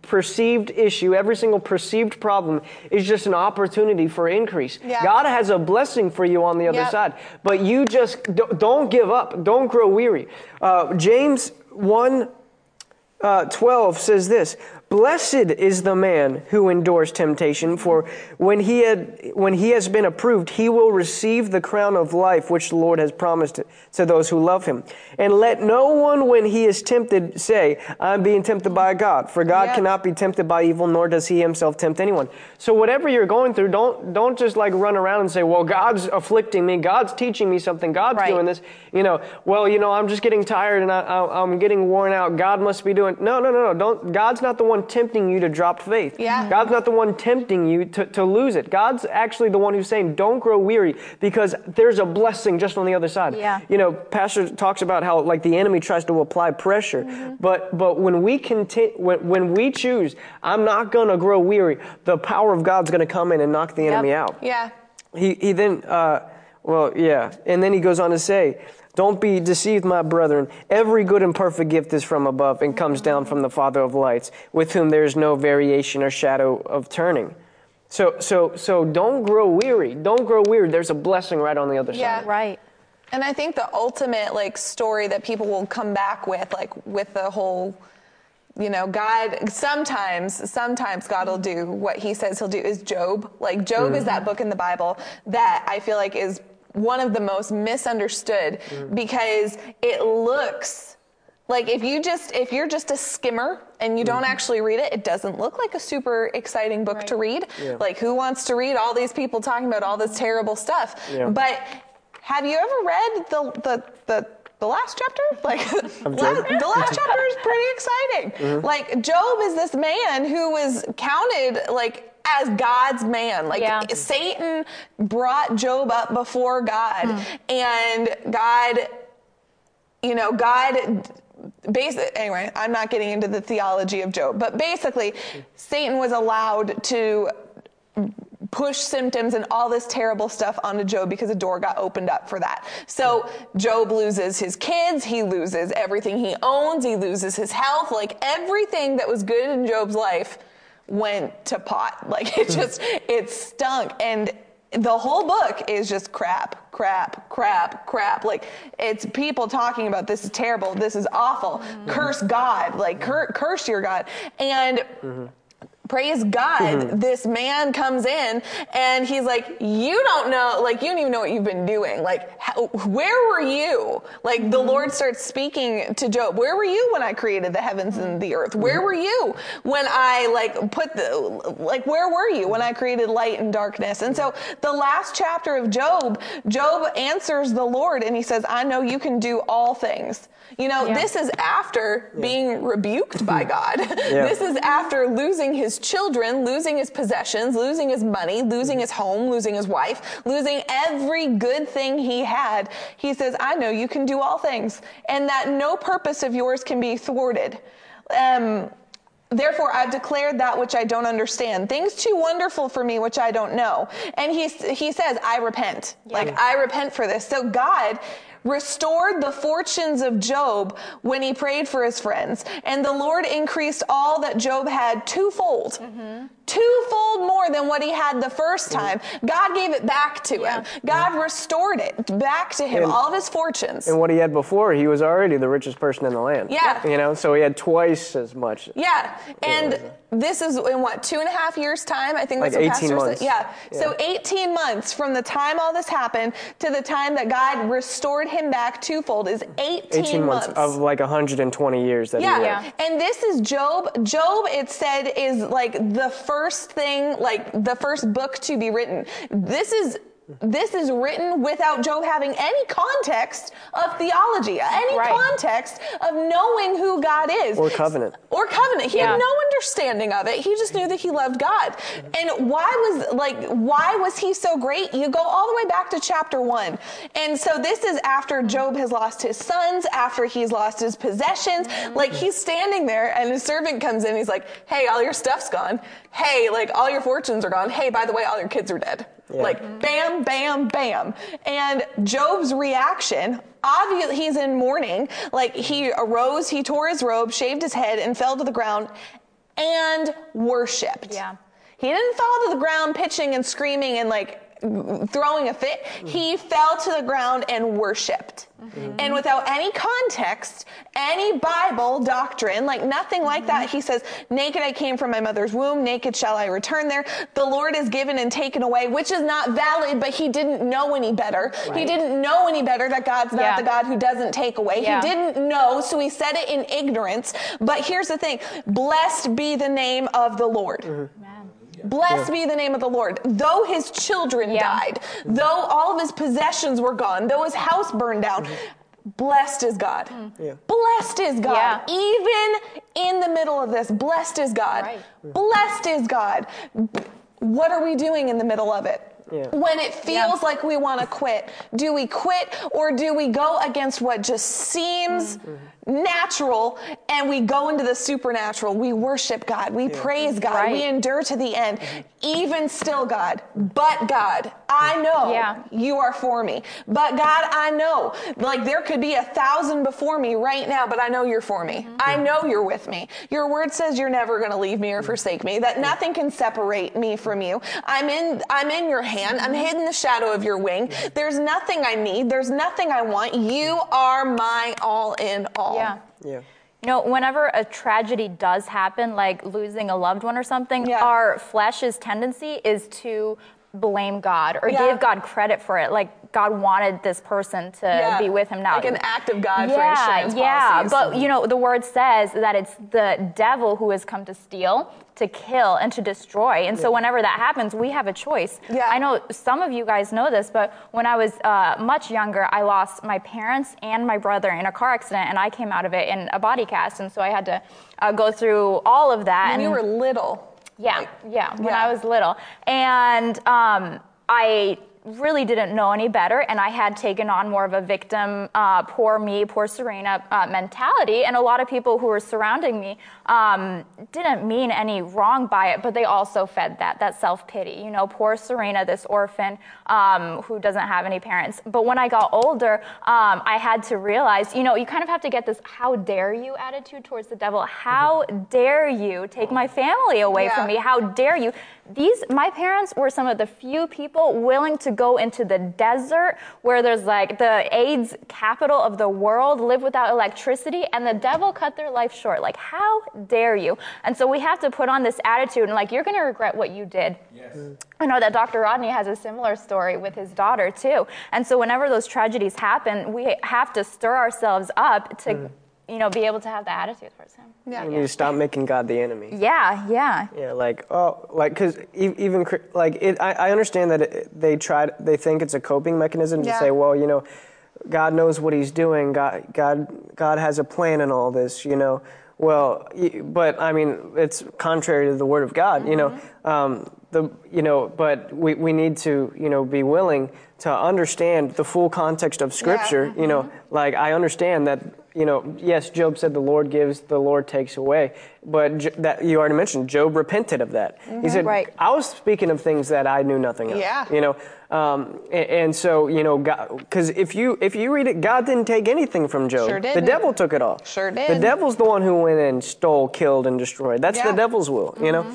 perceived issue, every single perceived problem is just an opportunity for increase. Yeah. God has a blessing for you on the other Yep. side, but you just don't give up. Don't grow weary. Uh, James 1 uh, 12 says this Blessed is the man who endures temptation, for when he, had, when he has been approved, he will receive the crown of life which the Lord has promised to those who love him. And let no one, when he is tempted, say, I'm being tempted by God, for God cannot be tempted by evil, nor does he himself tempt anyone. So, whatever you're going through, don't, don't just like run around and say, Well, God's afflicting me, God's teaching me something, God's Right. doing this. You know, well, you know, I'm just getting tired and I, I, I'm getting worn out. God must be doing. No, no, no, no. Don't. God's not the one tempting you to drop faith. Yeah. God's not the one tempting you to, to lose it. God's actually the one who's saying, don't grow weary because there's a blessing just on the other side. Yeah. You know, Pastor talks about how like the enemy tries to apply pressure, Mm-hmm. but but when we continue, when, when we choose, I'm not going to grow weary. The power of God's going to come in and knock the enemy out Yeah. he, he then, uh, well, yeah. And then he goes on to say, Don't be deceived, my brethren. Every good and perfect gift is from above and comes down from the Father of lights, with whom there is no variation or shadow of turning. So, so, so don't grow weary. Don't grow weary. There's a blessing right on the other Yeah. side. Yeah, right. And I think the ultimate like story that people will come back with, like with the whole, you know, God. Sometimes, sometimes God will do what He says He'll do. Is Job like Job is mm-hmm. that book in the Bible that I feel like is one of the most misunderstood mm. because it looks like if you just if you're just a skimmer and you don't mm-hmm. actually read it, it doesn't look like a super exciting book to read. Like who wants to read all these people talking about all this terrible stuff? Yeah. But have you ever read the the the the last chapter, *laughs* like la- *laughs* the last chapter is pretty *laughs* exciting. Mm-hmm. Like Job is this man who was counted like as God's man. Like Yeah. Satan brought Job up before God, hmm. and God you know, God basic anyway, I'm not getting into the theology of Job, but basically Satan was allowed to push symptoms and all this terrible stuff onto Job because a door got opened up for that. So hmm. Job loses his kids, he loses everything he owns, he loses his health, like everything that was good in Job's life went to pot. *laughs* Like it just it stunk and the whole book is just crap, crap, crap, crap. Like it's people talking about this is terrible, this is awful. Curse God, like cur- curse your God. And mm-hmm. Praise God, mm-hmm. this man comes in and he's like, You don't know, like, you don't even know what you've been doing. Like, how, where were you? Like, the Lord mm-hmm. starts speaking to Job. Where were you when I created the heavens and the earth? Where mm-hmm. were you when I, like, put the, like, where were you when I created light and darkness? And so, the last chapter of Job, Job answers the Lord and he says, I know you can do all things. You know, Yeah. this is after being rebuked by God. This is after losing his children, losing his possessions, losing his money, losing his home, losing his wife, losing every good thing he had. He says, I know you can do all things, and that no purpose of yours can be thwarted. Um, Therefore, I've declared that which I don't understand, things too wonderful for me which I don't know. And he, he says, I repent. Like, I repent for this. So God restored the fortunes of Job when he prayed for his friends. And the Lord increased all that Job had twofold. Twofold more than what he had the first mm-hmm. time. God gave it back to him. God mm-hmm. restored it back to him, And- all of his fortunes. And what he had before, he was already the richest person in the land. Yeah. You know, so he had twice as much. Yeah, and this is in what two and a half years time? I think Like that's what 18 Pastor months. said. Yeah. so 18 months from the time all this happened to the time that God restored him back twofold is 18, 18 months, of like 120 years that yeah. he Yeah. and this is Job. Job, it said, is like the first thing, like the first book to be written. This is this is written without Job having any context of theology, any Right. context of knowing who God is. Or covenant. Or covenant. He Yeah. had no understanding of it. He just knew that he loved God. And why was like why was he so great? You go all the way back to chapter 1. And so this is after Job has lost his sons, after he's lost his possessions. Like he's standing there and his servant comes in, he's like, "Hey, all your stuff's gone. Hey, like all your fortunes are gone. Hey, by the way, all your kids are dead." Like bam, bam, bam. And Job's reaction, obviously he's in mourning. Like he arose, he tore his robe, shaved his head, and fell to the ground and worshipped. Yeah. He didn't fall to the ground pitching and screaming and like throwing a fit. He fell to the ground and worshiped. Mm-hmm. And without any context, any Bible doctrine, like nothing like that, he says, Naked I came from my mother's womb, naked shall I return there. The Lord is given and taken away, which is not valid, but he didn't know any better. He didn't know any better that God's not Yeah. the God who doesn't take away. Yeah. He didn't know, so he said it in ignorance. But here's the thing blessed be the name of the Lord. Mm-hmm. Blessed be the name of the Lord. Though his children Yeah. died, though all of his possessions were gone, though his house burned down, mm-hmm. blessed is God. Mm. Yeah. Blessed is God. Yeah. Even in the middle of this, blessed is God. Right. Blessed is God. What are we doing in the middle of it? Yeah. When it feels like we want to quit, do we quit or do we go against what just seems mm-hmm. Natural and we go into the supernatural? We worship God, we praise God, Right. we endure to the end. Mm-hmm. Even still, God, but God, I know Yeah. you are for me. But God, I know, like there could be a thousand before me right now, but I know you're for me. Mm-hmm. I know you're with me. Your word says you're never going to leave me or mm-hmm. forsake me. That nothing can separate me from you. I'm in. I'm in your hand. I'm hidden in the shadow of your wing. There's nothing I need. There's nothing I want. You are my all in all. Yeah. Yeah. You know, whenever a tragedy does happen, like losing a loved one or something, Yeah. our flesh's tendency is to blame God or Yeah. give God credit for it. Like God wanted this person to Yeah. be with him now. Like an act of God for yeah, yeah. But you know, the word says that it's the devil who has come to steal, to kill, and to destroy. And so whenever that happens, we have a choice. Yeah. I know some of you guys know this, but when I was uh, much younger, I lost my parents and my brother in a car accident, and I came out of it in a body cast, and so I had to uh, go through all of that. when and you were little. yeah, yeah, when yeah. I was little. And um, I really didn't know any better, and I had taken on more of a victim, uh, poor me, poor Serena uh, mentality. And a lot of people who were surrounding me um, didn't mean any wrong by it, but they also fed that, that self pity. You know, poor Serena, this orphan um, who doesn't have any parents. But when I got older, um, I had to realize, you know, you kind of have to get this how dare you attitude towards the devil. How dare you take my family away Yeah. from me? How dare you? These, my parents were some of the few people willing to go into the desert where there's like the AIDS capital of the world, live without electricity, and the devil cut their life short. Like, how dare you? And so we have to put on this attitude and like, you're going to regret what you did. Yes. I know that Dr. Rodney has a similar story with his daughter too. And so whenever those tragedies happen, we have to stir ourselves up to, mm. You know, be able to have the attitude towards him. Yeah. You need to stop making God the enemy. Yeah, yeah. Yeah, like oh, like because even like it, I, I understand that it, they try they think it's a coping mechanism to Yeah. say, well, you know, God knows what He's doing. God, God, God has a plan in all this. You know, well, but I mean, it's contrary to the Word of God. You know, um, the you know, but we, we need to you know be willing to understand the full context of Scripture. You know, like I understand that you know, yes, Job said the Lord gives, the Lord takes away. But J- that you already mentioned, Job repented of that. He said, Right. I was speaking of things that I knew nothing of. Yeah. You know, um, and, and so you know, because if you if you read it, God didn't take anything from Job. Sure The didn't. devil took it all. Sure did. The devil's the one who went and stole, killed, and destroyed. That's Yeah. Mm-hmm. the devil's will. You know.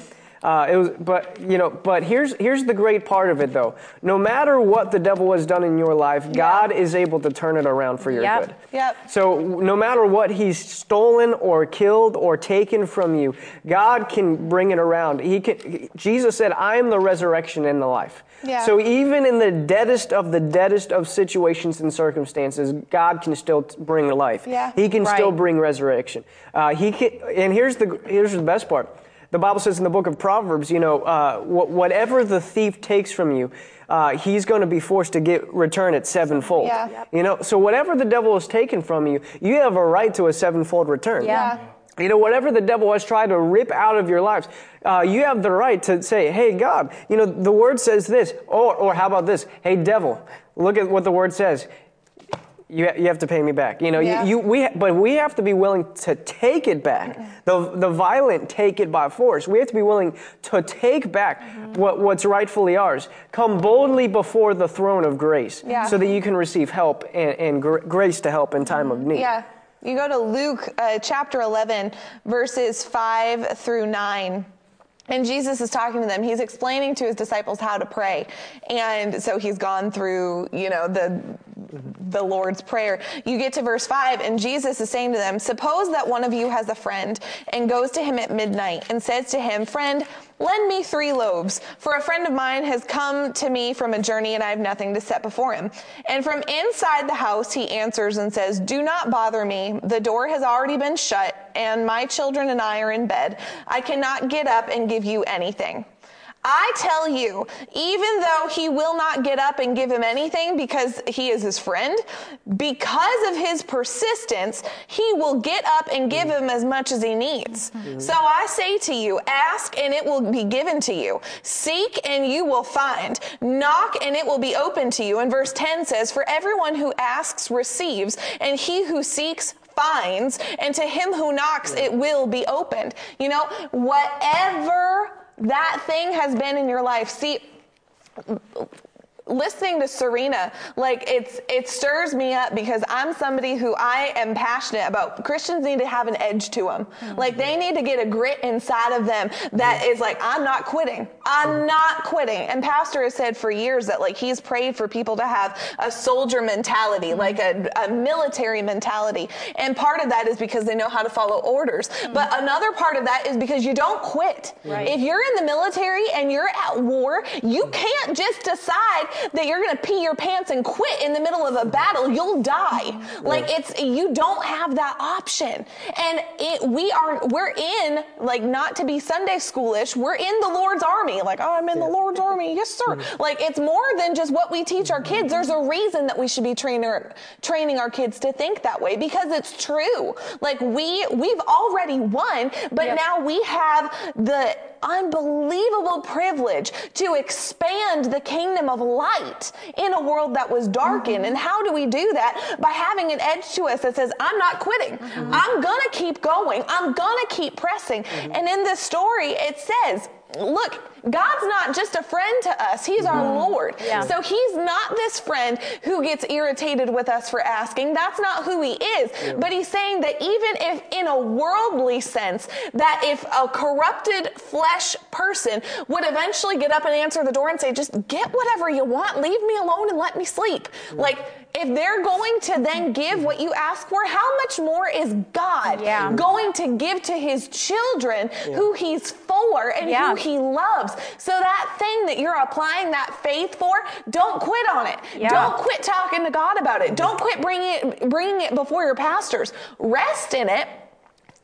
Uh, it was, but you know, but here's here's the great part of it though. No matter what the devil has done in your life, God is able to turn it around for your Yep. good. Yep. So no matter what he's stolen or killed or taken from you, God can bring it around. He can. Jesus said, "I am the resurrection and the life." Yeah. So even in the deadest of the deadest of situations and circumstances, God can still t- bring life. Yeah. He can still bring resurrection. Uh, he can, and here's the here's the best part. The Bible says in the book of Proverbs, you know, uh, wh- whatever the thief takes from you, uh, he's going to be forced to get return it sevenfold. Yeah. Yep. You know, so whatever the devil has taken from you, you have a right to a sevenfold return. Yeah. You know, whatever the devil has tried to rip out of your lives, uh, you have the right to say, hey, God, you know, the word says this. Or, or how about this? Hey, devil, look at what the word says. You, you have to pay me back. You know, Yeah. you, you, we, but we have to be willing to take it back. Mm-hmm. The, the violent take it by force. We have to be willing to take back mm-hmm. what, what's rightfully ours. Come boldly before the throne of grace Yeah. so that you can receive help and, and gr- grace to help in mm-hmm. time of need. Yeah. You go to Luke uh, chapter 11, verses 5 through 9. And Jesus is talking to them. He's explaining to his disciples how to pray. And so he's gone through, you know, the the Lord's prayer. You get to verse 5 and Jesus is saying to them, "Suppose that one of you has a friend and goes to him at midnight and says to him, "Friend, Lend me three loaves, for a friend of mine has come to me from a journey and I have nothing to set before him. And from inside the house he answers and says, Do not bother me. The door has already been shut, and my children and I are in bed. I cannot get up and give you anything. I tell you, even though he will not get up and give him anything because he is his friend, because of his persistence, he will get up and give him as much as he needs. So I say to you, ask and it will be given to you. Seek and you will find. Knock and it will be open to you. And verse 10 says, For everyone who asks receives, and he who seeks finds, and to him who knocks it will be opened. You know, whatever that thing has been in your life. See, listening to Serena, like it's it stirs me up because I'm somebody who I am passionate about. Christians need to have an edge to them. Hmm. Like they need to get a grit inside of them that is like I'm not quitting. I'm hmm. not quitting. And Pastor has said for years that like he's prayed for people to have a soldier mentality, hmm. like a, a military mentality. And part of that is because they know how to follow orders. But another part of that is because you don't quit. If you're in the military and you're at war, you can't just decide that you're going to pee your pants and quit in the middle of a battle. You'll die. Like it's you don't have that option. And it we are we're in like not to be Sunday schoolish. We're in the Lord's army. Like, oh, I'm in the Lord's army. Yes, sir. Like it's more than just what we teach our kids. There's a reason that we should be training our, training our kids to think that way because it's true. Like we we've already won, but now we have the unbelievable privilege to expand the kingdom of light in a world that was darkened. Mm-hmm. And how do we do that? By having an edge to us that says, I'm not quitting. Mm-hmm. I'm going to keep going. I'm going to keep pressing. Mm-hmm. And in this story, it says, look, God's not just a friend to us. He's our mm-hmm. Lord. Yeah. So he's not this friend who gets irritated with us for asking. That's not who he is. But he's saying that even if in a worldly sense, that if a corrupted flesh person would eventually get up and answer the door and say, just get whatever you want, leave me alone and let me sleep. Like, if they're going to then give what you ask for, how much more is God Yeah. going to give to his children who he's for and Yeah. who he loves? So that thing that you're applying that faith for, don't quit on it. Yeah. Don't quit talking to God about it. Don't quit bringing it, bringing it before your pastors. Rest in it.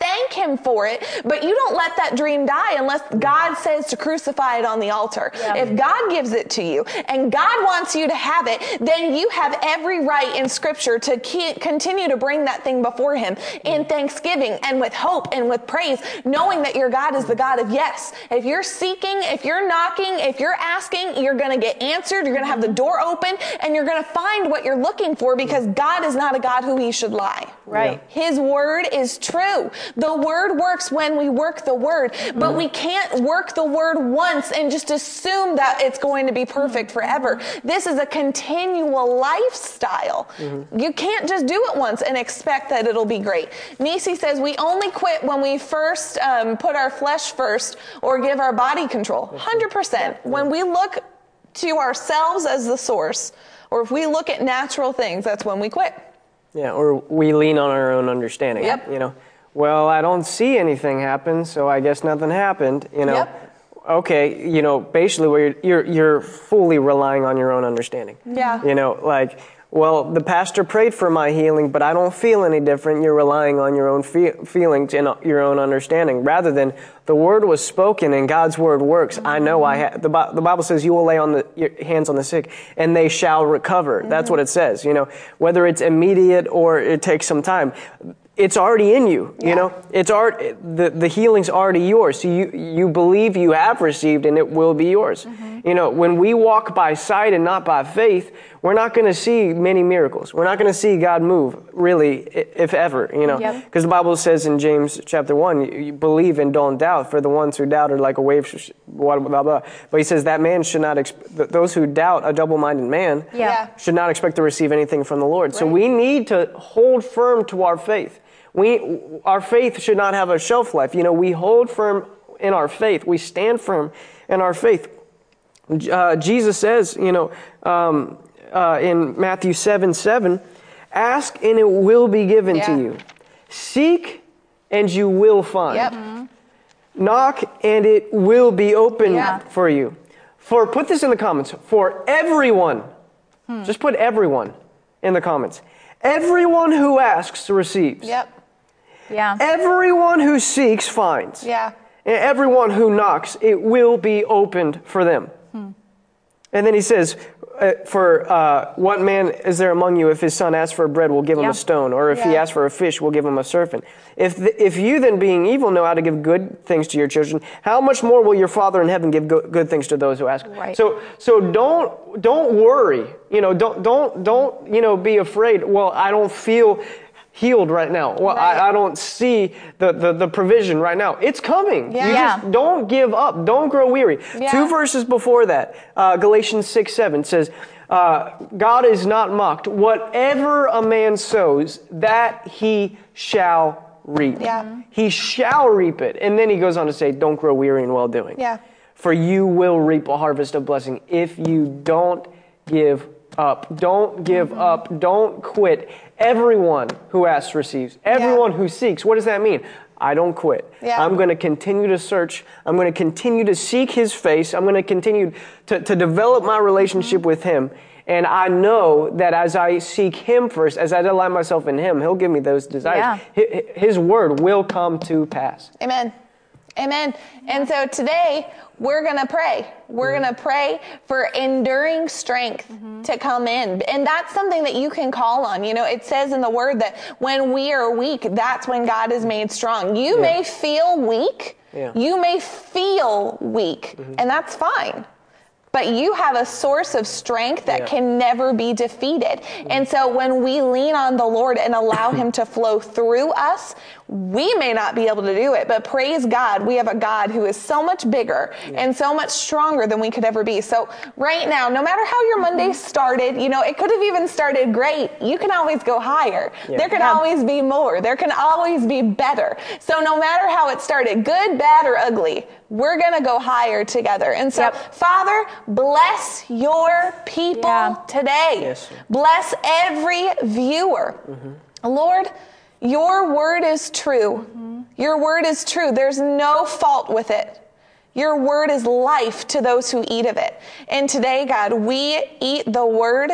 Thank him for it, but you don't let that dream die unless God says to crucify it on the altar. If God gives it to you and God wants you to have it, then you have every right in scripture to continue to bring that thing before him in thanksgiving and with hope and with praise, knowing that your God is the God of yes. If you're seeking, if you're knocking, if you're asking, you're going to get answered. You're going to have the mm-hmm. door open and you're going to find what you're looking for because God is not a God who he should lie. Right. His word is true. The word works when we work the word, but mm-hmm. we can't work the word once and just assume that it's going to be perfect mm-hmm. forever. This is a continual lifestyle. Mm-hmm. You can't just do it once and expect that it'll be great. Nisi says we only quit when we first um, put our flesh first or give our body control. 100%. When we look to ourselves as the source, or if we look at natural things, that's when we quit. Yeah, or we lean on our own understanding. Yep. You know, well, I don't see anything happen, so I guess nothing happened. You know, Yep. okay, you know, basically, where you're, you're you're fully relying on your own understanding. Yeah. You know, like Well, the pastor prayed for my healing, but I don't feel any different. You're relying on your own fe- feelings and uh, your own understanding rather than the word was spoken and God's word works. I know I ha- the, Bi- the Bible says you will lay on the your hands on the sick and they shall recover. That's what it says, you know, whether it's immediate or it takes some time it's already in you you know? It's already the, the healing's already yours. So you you believe you have received and it will be yours. Mm-hmm. You know when we walk by sight and not by faith we're not going to see many miracles we're not going to see god move really if ever you know Yep. because the bible says in james chapter 1 you, believe and don't doubt for the ones who doubt are like a wave sh- blah, blah, blah. but he says that man should not exp- those who doubt a double-minded man Yeah. Yeah. should not expect to receive anything from the Lord. So we need to hold firm to our faith. We, our faith should not have a shelf life. You know, we hold firm in our faith. We stand firm in our faith. Uh, Jesus says, you know, um, uh, in Matthew 7 7, ask and it will be given Yeah. to you. Seek and you will find. Yep. Mm-hmm. Knock and it will be open Yeah. for you. For, put this in the comments, for everyone, hmm. just put everyone in the comments. Everyone who asks receives. Yep. Yeah. Everyone who seeks finds. Yeah. And everyone who knocks, it will be opened for them. Hmm. And then he says, For uh, what man is there among you if his son asks for bread, will give him Yeah. a stone, or if he asks for a fish, will give him a serpent? If, the, if you then, being evil, know how to give good things to your children, how much more will your Father in heaven give go- good things to those who ask? Right. So, so don't don't worry. You know, don't don't don't you know be afraid. Well, I don't feel healed right now. Well, Right. I, I don't see the, the, the provision right now. It's coming. Yeah. You Yeah. just don't give up. Don't grow weary. Yeah. Two verses before that, uh, Galatians 6 7 says, uh, God is not mocked. Whatever a man sows, that he shall reap. Yeah. He shall reap it. And then he goes on to say, don't grow weary in well doing. Yeah. For you will reap a harvest of blessing if you don't give up. Don't give Mm-hmm. up. Don't quit. Everyone who asks receives. Everyone who seeks. What does that mean? I don't quit. Yeah. I'm going to continue to search. I'm going to continue to seek his face. I'm going to continue to, to develop my relationship Mm-hmm. with him. And I know that as I seek him first, as I delight myself in him, he'll give me those desires. Yeah. His word will come to pass. Amen. Amen. And so today we're going to pray. We're mm-hmm. going to pray for enduring strength mm-hmm. to come in. And that's something that you can call on. You know, it says in the word that when we are weak, that's when God is made strong. You Yeah. may feel weak. Yeah. You may feel weak, mm-hmm. and that's fine. But you have a source of strength that Yeah. can never be defeated. And so when we lean on the Lord and allow Him to flow through us, we may not be able to do it, but praise God, we have a God who is so much bigger and so much stronger than we could ever be. So right now, no matter how your Monday mm-hmm. started, you know, it could have even started great. You can always go higher. There can Yeah. always be more. There can always be better. So no matter how it started, good, bad, or ugly, we're going to go higher together. And so, Yep. Father, bless your people Yeah. today. Yes. Bless every viewer. Mm-hmm. Lord, your word is true. Mm-hmm. Your word is true. There's no fault with it. Your word is life to those who eat of it. And today, God, we eat the word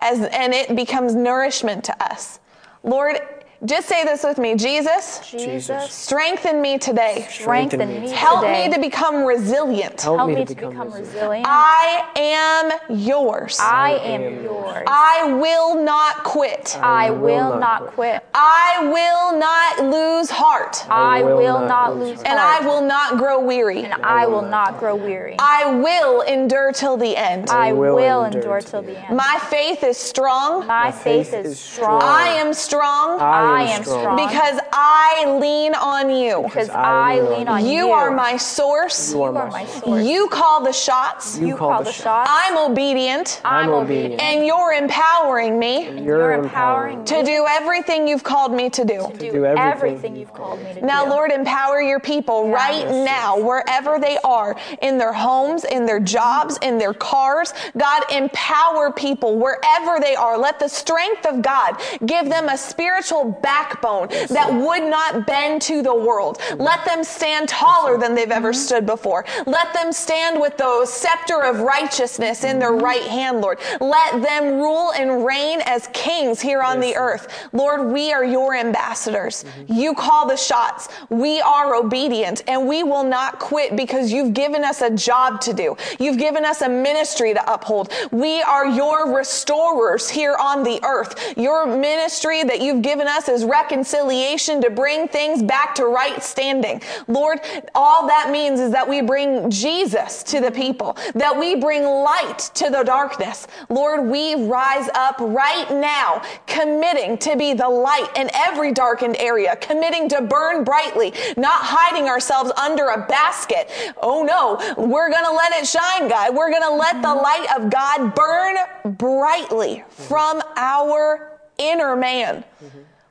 as and it becomes nourishment to us. Lord, just say this with me. Jesus, Jesus, strengthen me today. strengthen me Help today. me to become resilient. Help me to become resilient. I am yours. I am yours. I will not quit. I will not quit. I will not lose heart. I will not lose heart. And I heart. will not grow weary. And I will not grow weary. I will endure till the end. I will will endure endure till the the end. My faith is strong. My faith faith is is strong. I am strong I am strong. because I lean on you. because I I lean lean on you. You are my source. You are my source. You call the shots. You call the shots. I'm obedient. I'm obedient. obedient. And you're empowering me You're empowering me to do everything you've called me to do. to do do everything everything you've called me to Now, do. Now, Lord, empower your people right now, wherever they are, in their homes, in their jobs, in their cars. God, empower people wherever they are. Let the strength of God give them a spiritual backbone that would not bend to the world. Let them stand taller than they've ever stood before. Let them stand with the scepter of righteousness in their right hand, Lord. Let them rule and reign as kings here on the earth. Lord, we are your ambassadors. You call the shots. We are obedient and we will not quit because you've given us a job to do. You've given us a ministry to uphold. We are your restorers here on the earth. Your ministry that you've given us is reconciliation to bring things back to right standing. Lord, all that means is that we bring Jesus to the people, that we bring light to the darkness. Lord, we rise up right now, committing to be the light in every darkened area, committing to burn brightly, not hiding ourselves under a basket. Oh no, we're going to let it shine, God. We're going to let the light of God burn brightly from our inner man.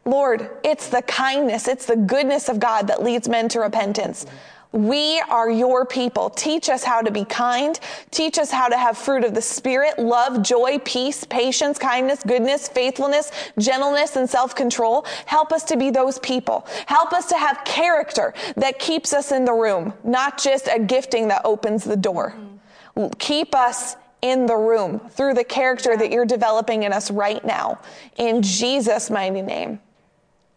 Lord, it's the kindness, it's the goodness of God that leads men to repentance. We are your people. Teach us how to be kind. Teach us how to have fruit of the Spirit, love, joy, peace, patience, kindness, goodness, faithfulness, gentleness, and self control. Help us to be those people. Help us to have character that keeps us in the room, not just a gifting that opens the door. Keep us in the room through the character that you're developing in us right now. In Jesus' mighty name.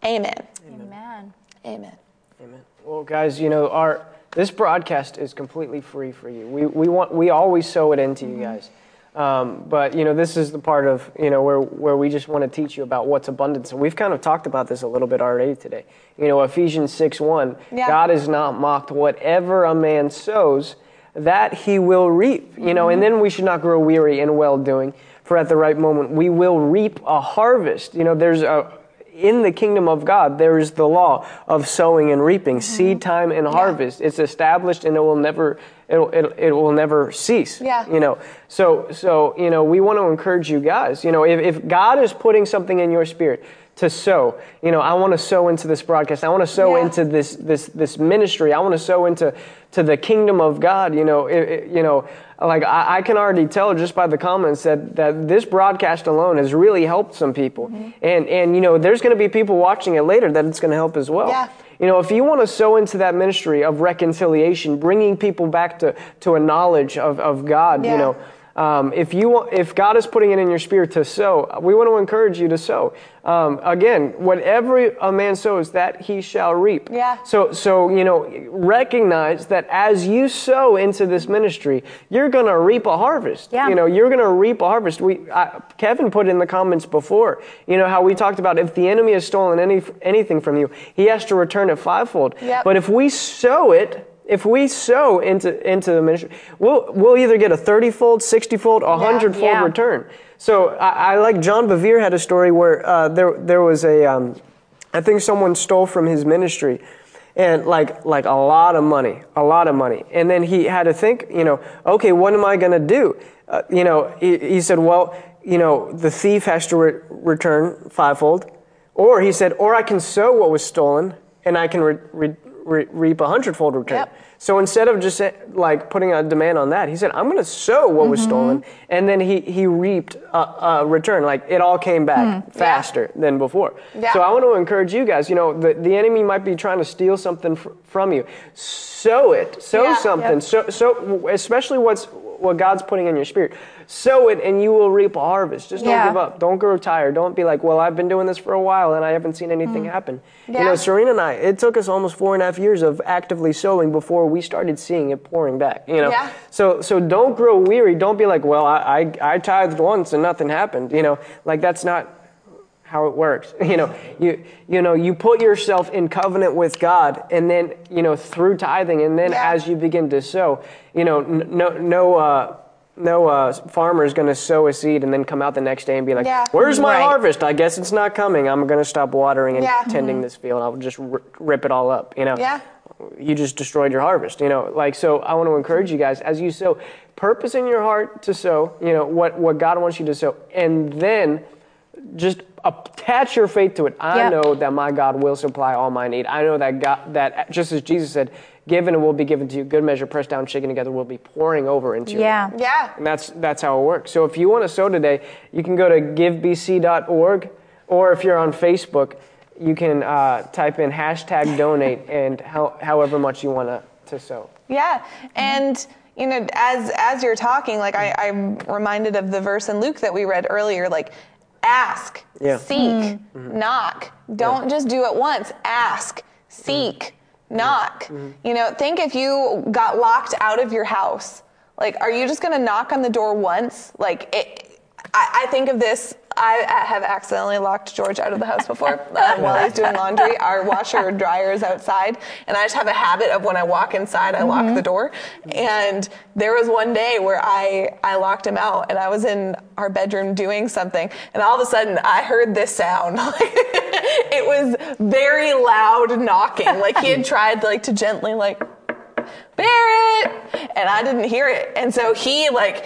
Amen. Amen. Amen. Amen. Well, guys, you know, our this broadcast is completely free for you. We, we want we always sow it into you guys. Um, but you know, this is the part of you know where where we just want to teach you about what's abundance. And we've kind of talked about this a little bit already today. You know, Ephesians six one. Yeah. God is not mocked. Whatever a man sows, that he will reap. You know, and then we should not grow weary in well doing. For at the right moment we will reap a harvest. You know, there's a in the kingdom of God, there is the law of sowing and reaping, mm-hmm. seed time and harvest. It's established, and it will never it, it, it will never cease. Yeah. You know. So so you know we want to encourage you guys. You know, if, if God is putting something in your spirit to sow, you know, I want to sow into this broadcast. I want to sow Yeah. into this this this ministry. I want to sow into to the kingdom of God. You know, it, it- you know, like I, I can already tell just by the comments that that this broadcast alone has really helped some people, Mm-hmm. and and you know, there's going to be people watching it later that it's going to help as well. Yeah. You know, if you want to sow into that ministry of reconciliation, bringing people back to, to a knowledge of, of God, Yeah. you know, um, if you want, if God is putting it in your spirit to sow, we want to encourage you to sow. Um, again, whatever a man sows, that he shall reap. Yeah. So, so you know, recognize that as you sow into this ministry, you're going to reap a harvest. Yeah. You know, you're going to reap a harvest. We, I, Kevin put in the comments before, you know, how we talked about if the enemy has stolen any anything from you, he has to return it fivefold. Yep. But if we sow it, if we sow into into the ministry, we'll we'll either get a thirty-fold, sixty-fold, a hundred-fold Yeah. return. So I, I like John Bevere had a story where uh, there there was a, um, I think someone stole from his ministry, and like like a lot of money, a lot of money, and then he had to think, you know, okay, what am I going to do? Uh, you know, he, he said, well, you know, the thief has to re- return fivefold, or he said, or I can sow what was stolen, and I can re- re- re- reap a hundredfold return. Yep. So instead of just like putting a demand on that, he said, "I'm going to sow what was mm-hmm. stolen," and then he he reaped a, a return. Like it all came back hmm. faster than before. Yeah. So I want to encourage you guys. You know, the, the enemy might be trying to steal something fr- from you. Sow it. Sow Yeah. something. Yep. So so especially what's what God's putting in your spirit. Sow it, and you will reap a harvest. Just don't Yeah. give up. Don't grow tired. Don't be like, "Well, I've been doing this for a while and I haven't seen anything mm. happen." You know, Serena and I, it took us almost four and a half years of actively sowing before we started seeing it pouring back. You know, Yeah. so so don't grow weary. Don't be like, well, I, I I tithed once and nothing happened. You know, like that's not how it works. *laughs* You know, you you know you put yourself in covenant with God, and then you know through tithing, and then Yeah. as you begin to sow, you know, n- no no. Uh, no uh, farmer is going to sow a seed and then come out the next day and be like, Yeah. "Where's my Right. harvest? I guess it's not coming. I'm going to stop watering and Yeah. tending this field. I'll just r- rip it all up." You know, Yeah. you just destroyed your harvest. You know, like so. I want to encourage you guys as you sow, purpose in your heart to sow. You know what what God wants you to sow, and then just attach your faith to it. I Yep. know that my God will supply all my need. I know that God that just as Jesus said, "Given it will be given to you. Good measure, pressed down, shaken together, will be pouring over into you." Yeah. Yeah. And that's that's how it works. So if you want to sow today, you can go to givebc.org, or if you're on Facebook, you can uh, type in hashtag donate and how, however much you want to to sow. Yeah, and you know, as as you're talking, like I, I'm reminded of the verse in Luke that we read earlier, like ask, Yeah. seek, mm-hmm. Mm-hmm. knock. Don't just do it once. Ask, seek, mm-hmm. knock. You know, think if you got locked out of your house, like, are you just gonna knock on the door once? Like, it, I, I think of this. I have accidentally locked George out of the house before um, *laughs* while he's doing laundry. Our washer dryer is outside, and I just have a habit of when I walk inside, I lock the door. And there was one day where I I locked him out, and I was in our bedroom doing something, and all of a sudden I heard this sound. *laughs* it was very loud knocking, like he had *laughs* tried like to gently like Barrett, and I didn't hear it, and so he like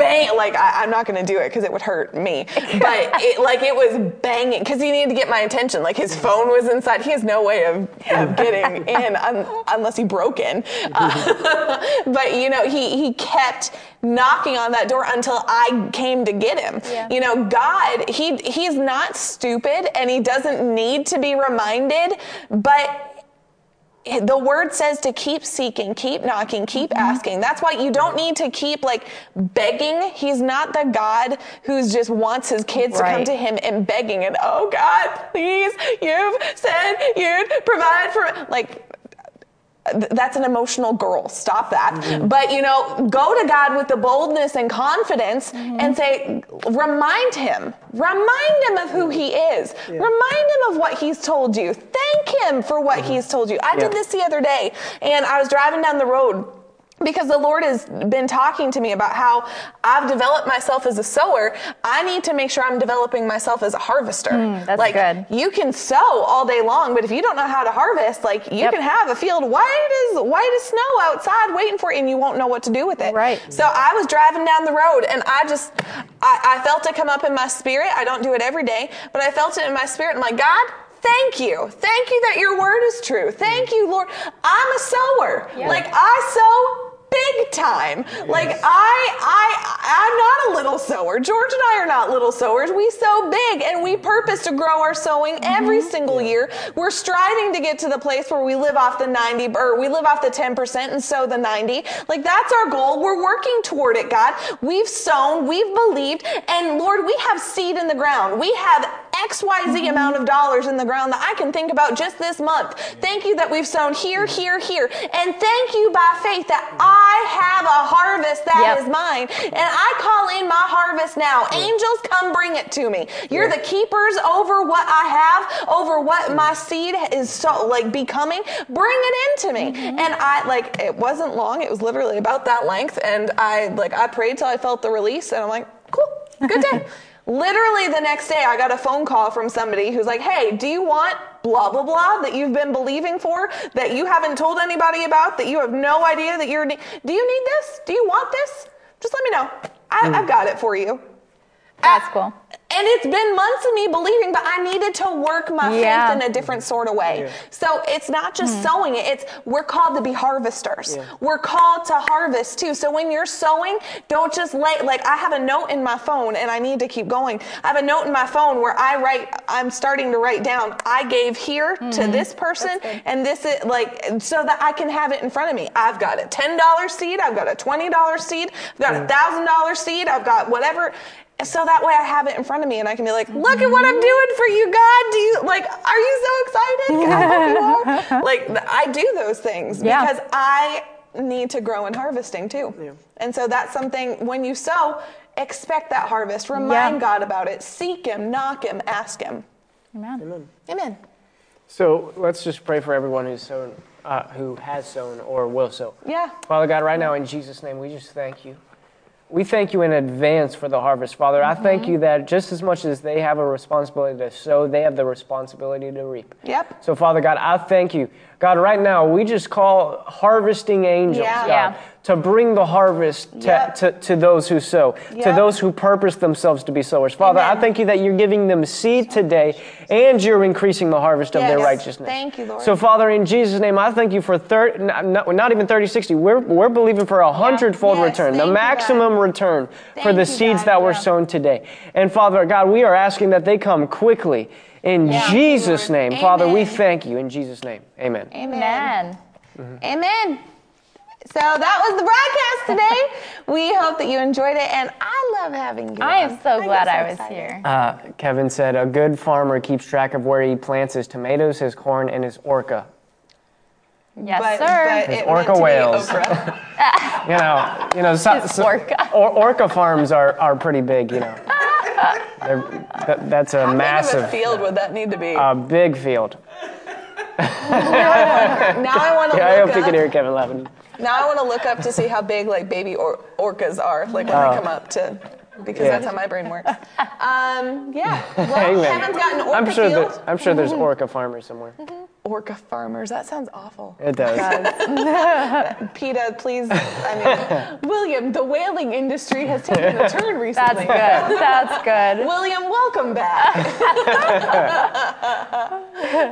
bang like I, I'm not gonna do it because it would hurt me, *laughs* but it like it was banging because he needed to get my attention. Like his phone was inside. He has no way of, of *laughs* getting in un, unless he broke in. Uh, *laughs* but you know he he kept knocking on that door until I came to get him. Yeah. You know God he he's not stupid and he doesn't need to be reminded, but the word says to keep seeking, keep knocking, keep mm-hmm. asking. That's why you don't need to keep like begging. He's not the God who's just wants his kids to come to him and begging and oh God, please, you've said you'd provide for like that's an emotional girl. Stop that. Mm-hmm. But you know, go to God with the boldness and confidence mm-hmm. and say, remind him, remind him of who he is, remind him of what he's told you. Thank him for what mm-hmm. he's told you. I Yeah. did this the other day, and I was driving down the road. Because the Lord has been talking to me about how I've developed myself as a sower, I need to make sure I'm developing myself as a harvester. Mm, that's like good. you can sow all day long, but if you don't know how to harvest, like you Yep. can have a field white as white as snow outside waiting for it, and you won't know what to do with it. Right. So I was driving down the road, and I just I, I felt it come up in my spirit. I don't do it every day, but I felt it in my spirit. I'm like, God. Thank you. Thank you that your word is true. Thank mm. you, Lord. I'm a sower. Like I sow big time. Like I I I'm not a little sower. George and I are not little sowers. We sow big and we purpose to grow our sowing every mm-hmm. single year. We're striving to get to the place where we live off the 90 or we live off the 10% and sow the 90. Like that's our goal. We're working toward it, God. We've sown, we've believed, and Lord, we have seed in the ground. We have XYZ mm-hmm. amount of dollars in the ground that I can think about just this month. Thank you that we've sown here, here, here. And thank you by faith that I have a harvest that is Yep. mine. And I call in my harvest now. Angels, come bring it to me. You're the keepers over what I have, over what mm. my seed is so like becoming. Bring it into me. Mm-hmm. And I like it wasn't long. It was literally about that length. And I like I prayed till I felt the release and I'm like, cool, good day. *laughs* Literally the next day, I got a phone call from somebody who's like, hey, do you want blah, blah, blah that you've been believing for, that you haven't told anybody about, that you have no idea that you're, do you need this? Do you want this? Just let me know. I, hmm. I've got it for you. That's cool. And it's been months of me believing, but I needed to work my Yeah. faith in a different sort of way. So it's not just hmm. sowing it, it's we're called to be harvesters. We're called to harvest too. So when you're sowing, don't just lay like I have a note in my phone and I need to keep going. I have a note in my phone where I write I'm starting to write down I gave here to mm-hmm. this person and this is like so that I can have it in front of me. I've got a $10 seed, I've got a $20 seed, I've got a mm. $1000 seed, I've got whatever so that way I have it in front of me and I can be like, look at what I'm doing for you, God. Do you like, are you so excited? Can I help you out? *laughs* Like, I do those things Yeah. because I need to grow in harvesting too. And so that's something when you sow, expect that harvest. Remind Yeah. God about it. Seek Him, knock Him, ask Him. Amen. Amen. So let's just pray for everyone who's sown, uh, who has sown or will sow. Yeah. Father God, right now in Jesus' name, we just thank you. We thank you in advance for the harvest, Father. I thank mm-hmm. you that just as much as they have a responsibility to sow, they have the responsibility to reap. Yep. So, Father God, I thank you. God, right now, we just call harvesting angels, Yeah. God, Yeah. to bring the harvest to, Yep. to, to those who sow, to those who purpose themselves to be sowers. Father, I thank you that you're giving them seed today and you're increasing the harvest of their righteousness. Thank you, Lord. So, Father, in Jesus' name, I thank you for thir- not, not, even 30, 60. We're, we're believing for a hundredfold Yes, return, the thank you, maximum God. return for the seeds God. that were sown today. And Father God, we are asking that they come quickly In Jesus' Lord. name, Father, we thank you. In Jesus' name, amen. Amen. Amen. So that was the broadcast today. we hope that you enjoyed it, and I love having you. I am so get glad so I was excited. here. Uh, Kevin said, A good farmer keeps track of where he plants his tomatoes, his corn, and his orca. Yes, But, sir. but It's it orca meant to be whales. *laughs* You know, you know, so, It's so- orca. or, orca farms are, are pretty big, you know. *laughs* That, that's a How massive, big field would that need to be? a big field. now I want to Yeah, I hope look you up. can hear Kevin laughing. Now I want to look up to see how big like baby or- orcas are, like when they oh. come up to, because Yeah. that's how my brain works. *laughs* Um, yeah. *laughs* Well, Amen. Kevin's got an orca I'm sure, field. that, I'm sure there's *laughs* orca farmers somewhere. Orca farmers. That sounds awful. It does. PETA, please. I mean, William, the whaling industry has taken a turn That's recently. good. That's good. William, welcome back.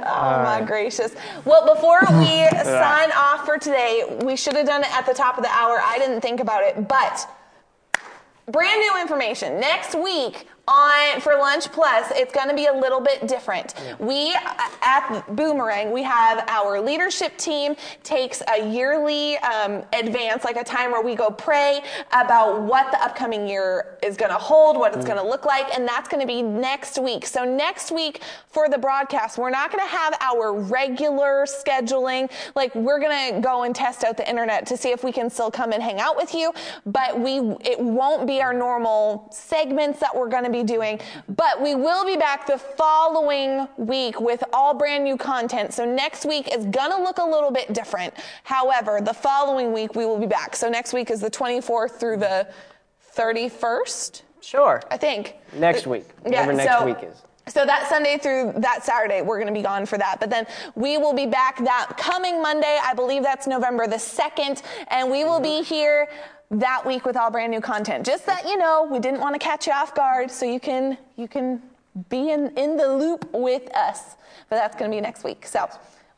oh my gracious. Well, before we sign off for today, we should have done it at the top of the hour. I didn't think about it, but brand new information. Next week on for Lunch Plus, it's going to be a little bit different. We at Boomerang, we have our leadership team takes a yearly um, advance, like a time where we go pray about what the upcoming year is going to hold, what it's going to look like, and that's going to be next week. So next week for the broadcast, we're not going to have our regular scheduling. Like we're going to go and test out the internet to see if we can still come and hang out with you, but we it won't be our normal segments that we're going to be doing, but we will be back the following week with all brand new content. So next week is going to look a little bit different. However, the following week we will be back. So next week is the 24th through the 31st, Sure. I think. Next week. Yeah, Whatever next so- week is. So that Sunday through that Saturday, we're going to be gone for that. But then we will be back that coming Monday. I believe that's November the 2nd. And we will be mm-hmm. here that week with all brand new content. Just that you know, we didn't want to catch you off guard so you can, you can be in, in the loop with us. But that's going to be next week. So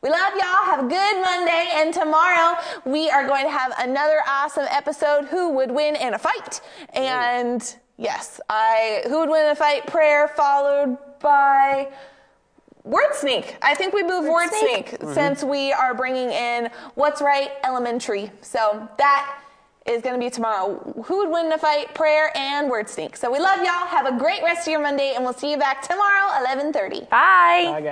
we love y'all. Have a good Monday. And tomorrow we are going to have another awesome episode. Who would win in a fight? And yes, I who would win in a fight? Prayer followed by Word Sneak. I think we move Word, Sneak, since we are bringing in What's Right Elementary. So that is going to be tomorrow. Who would win in a fight? Prayer and Word Sneak. So we love y'all. Have a great rest of your Monday, and we'll see you back tomorrow, 11:30. Bye. Bye, guys.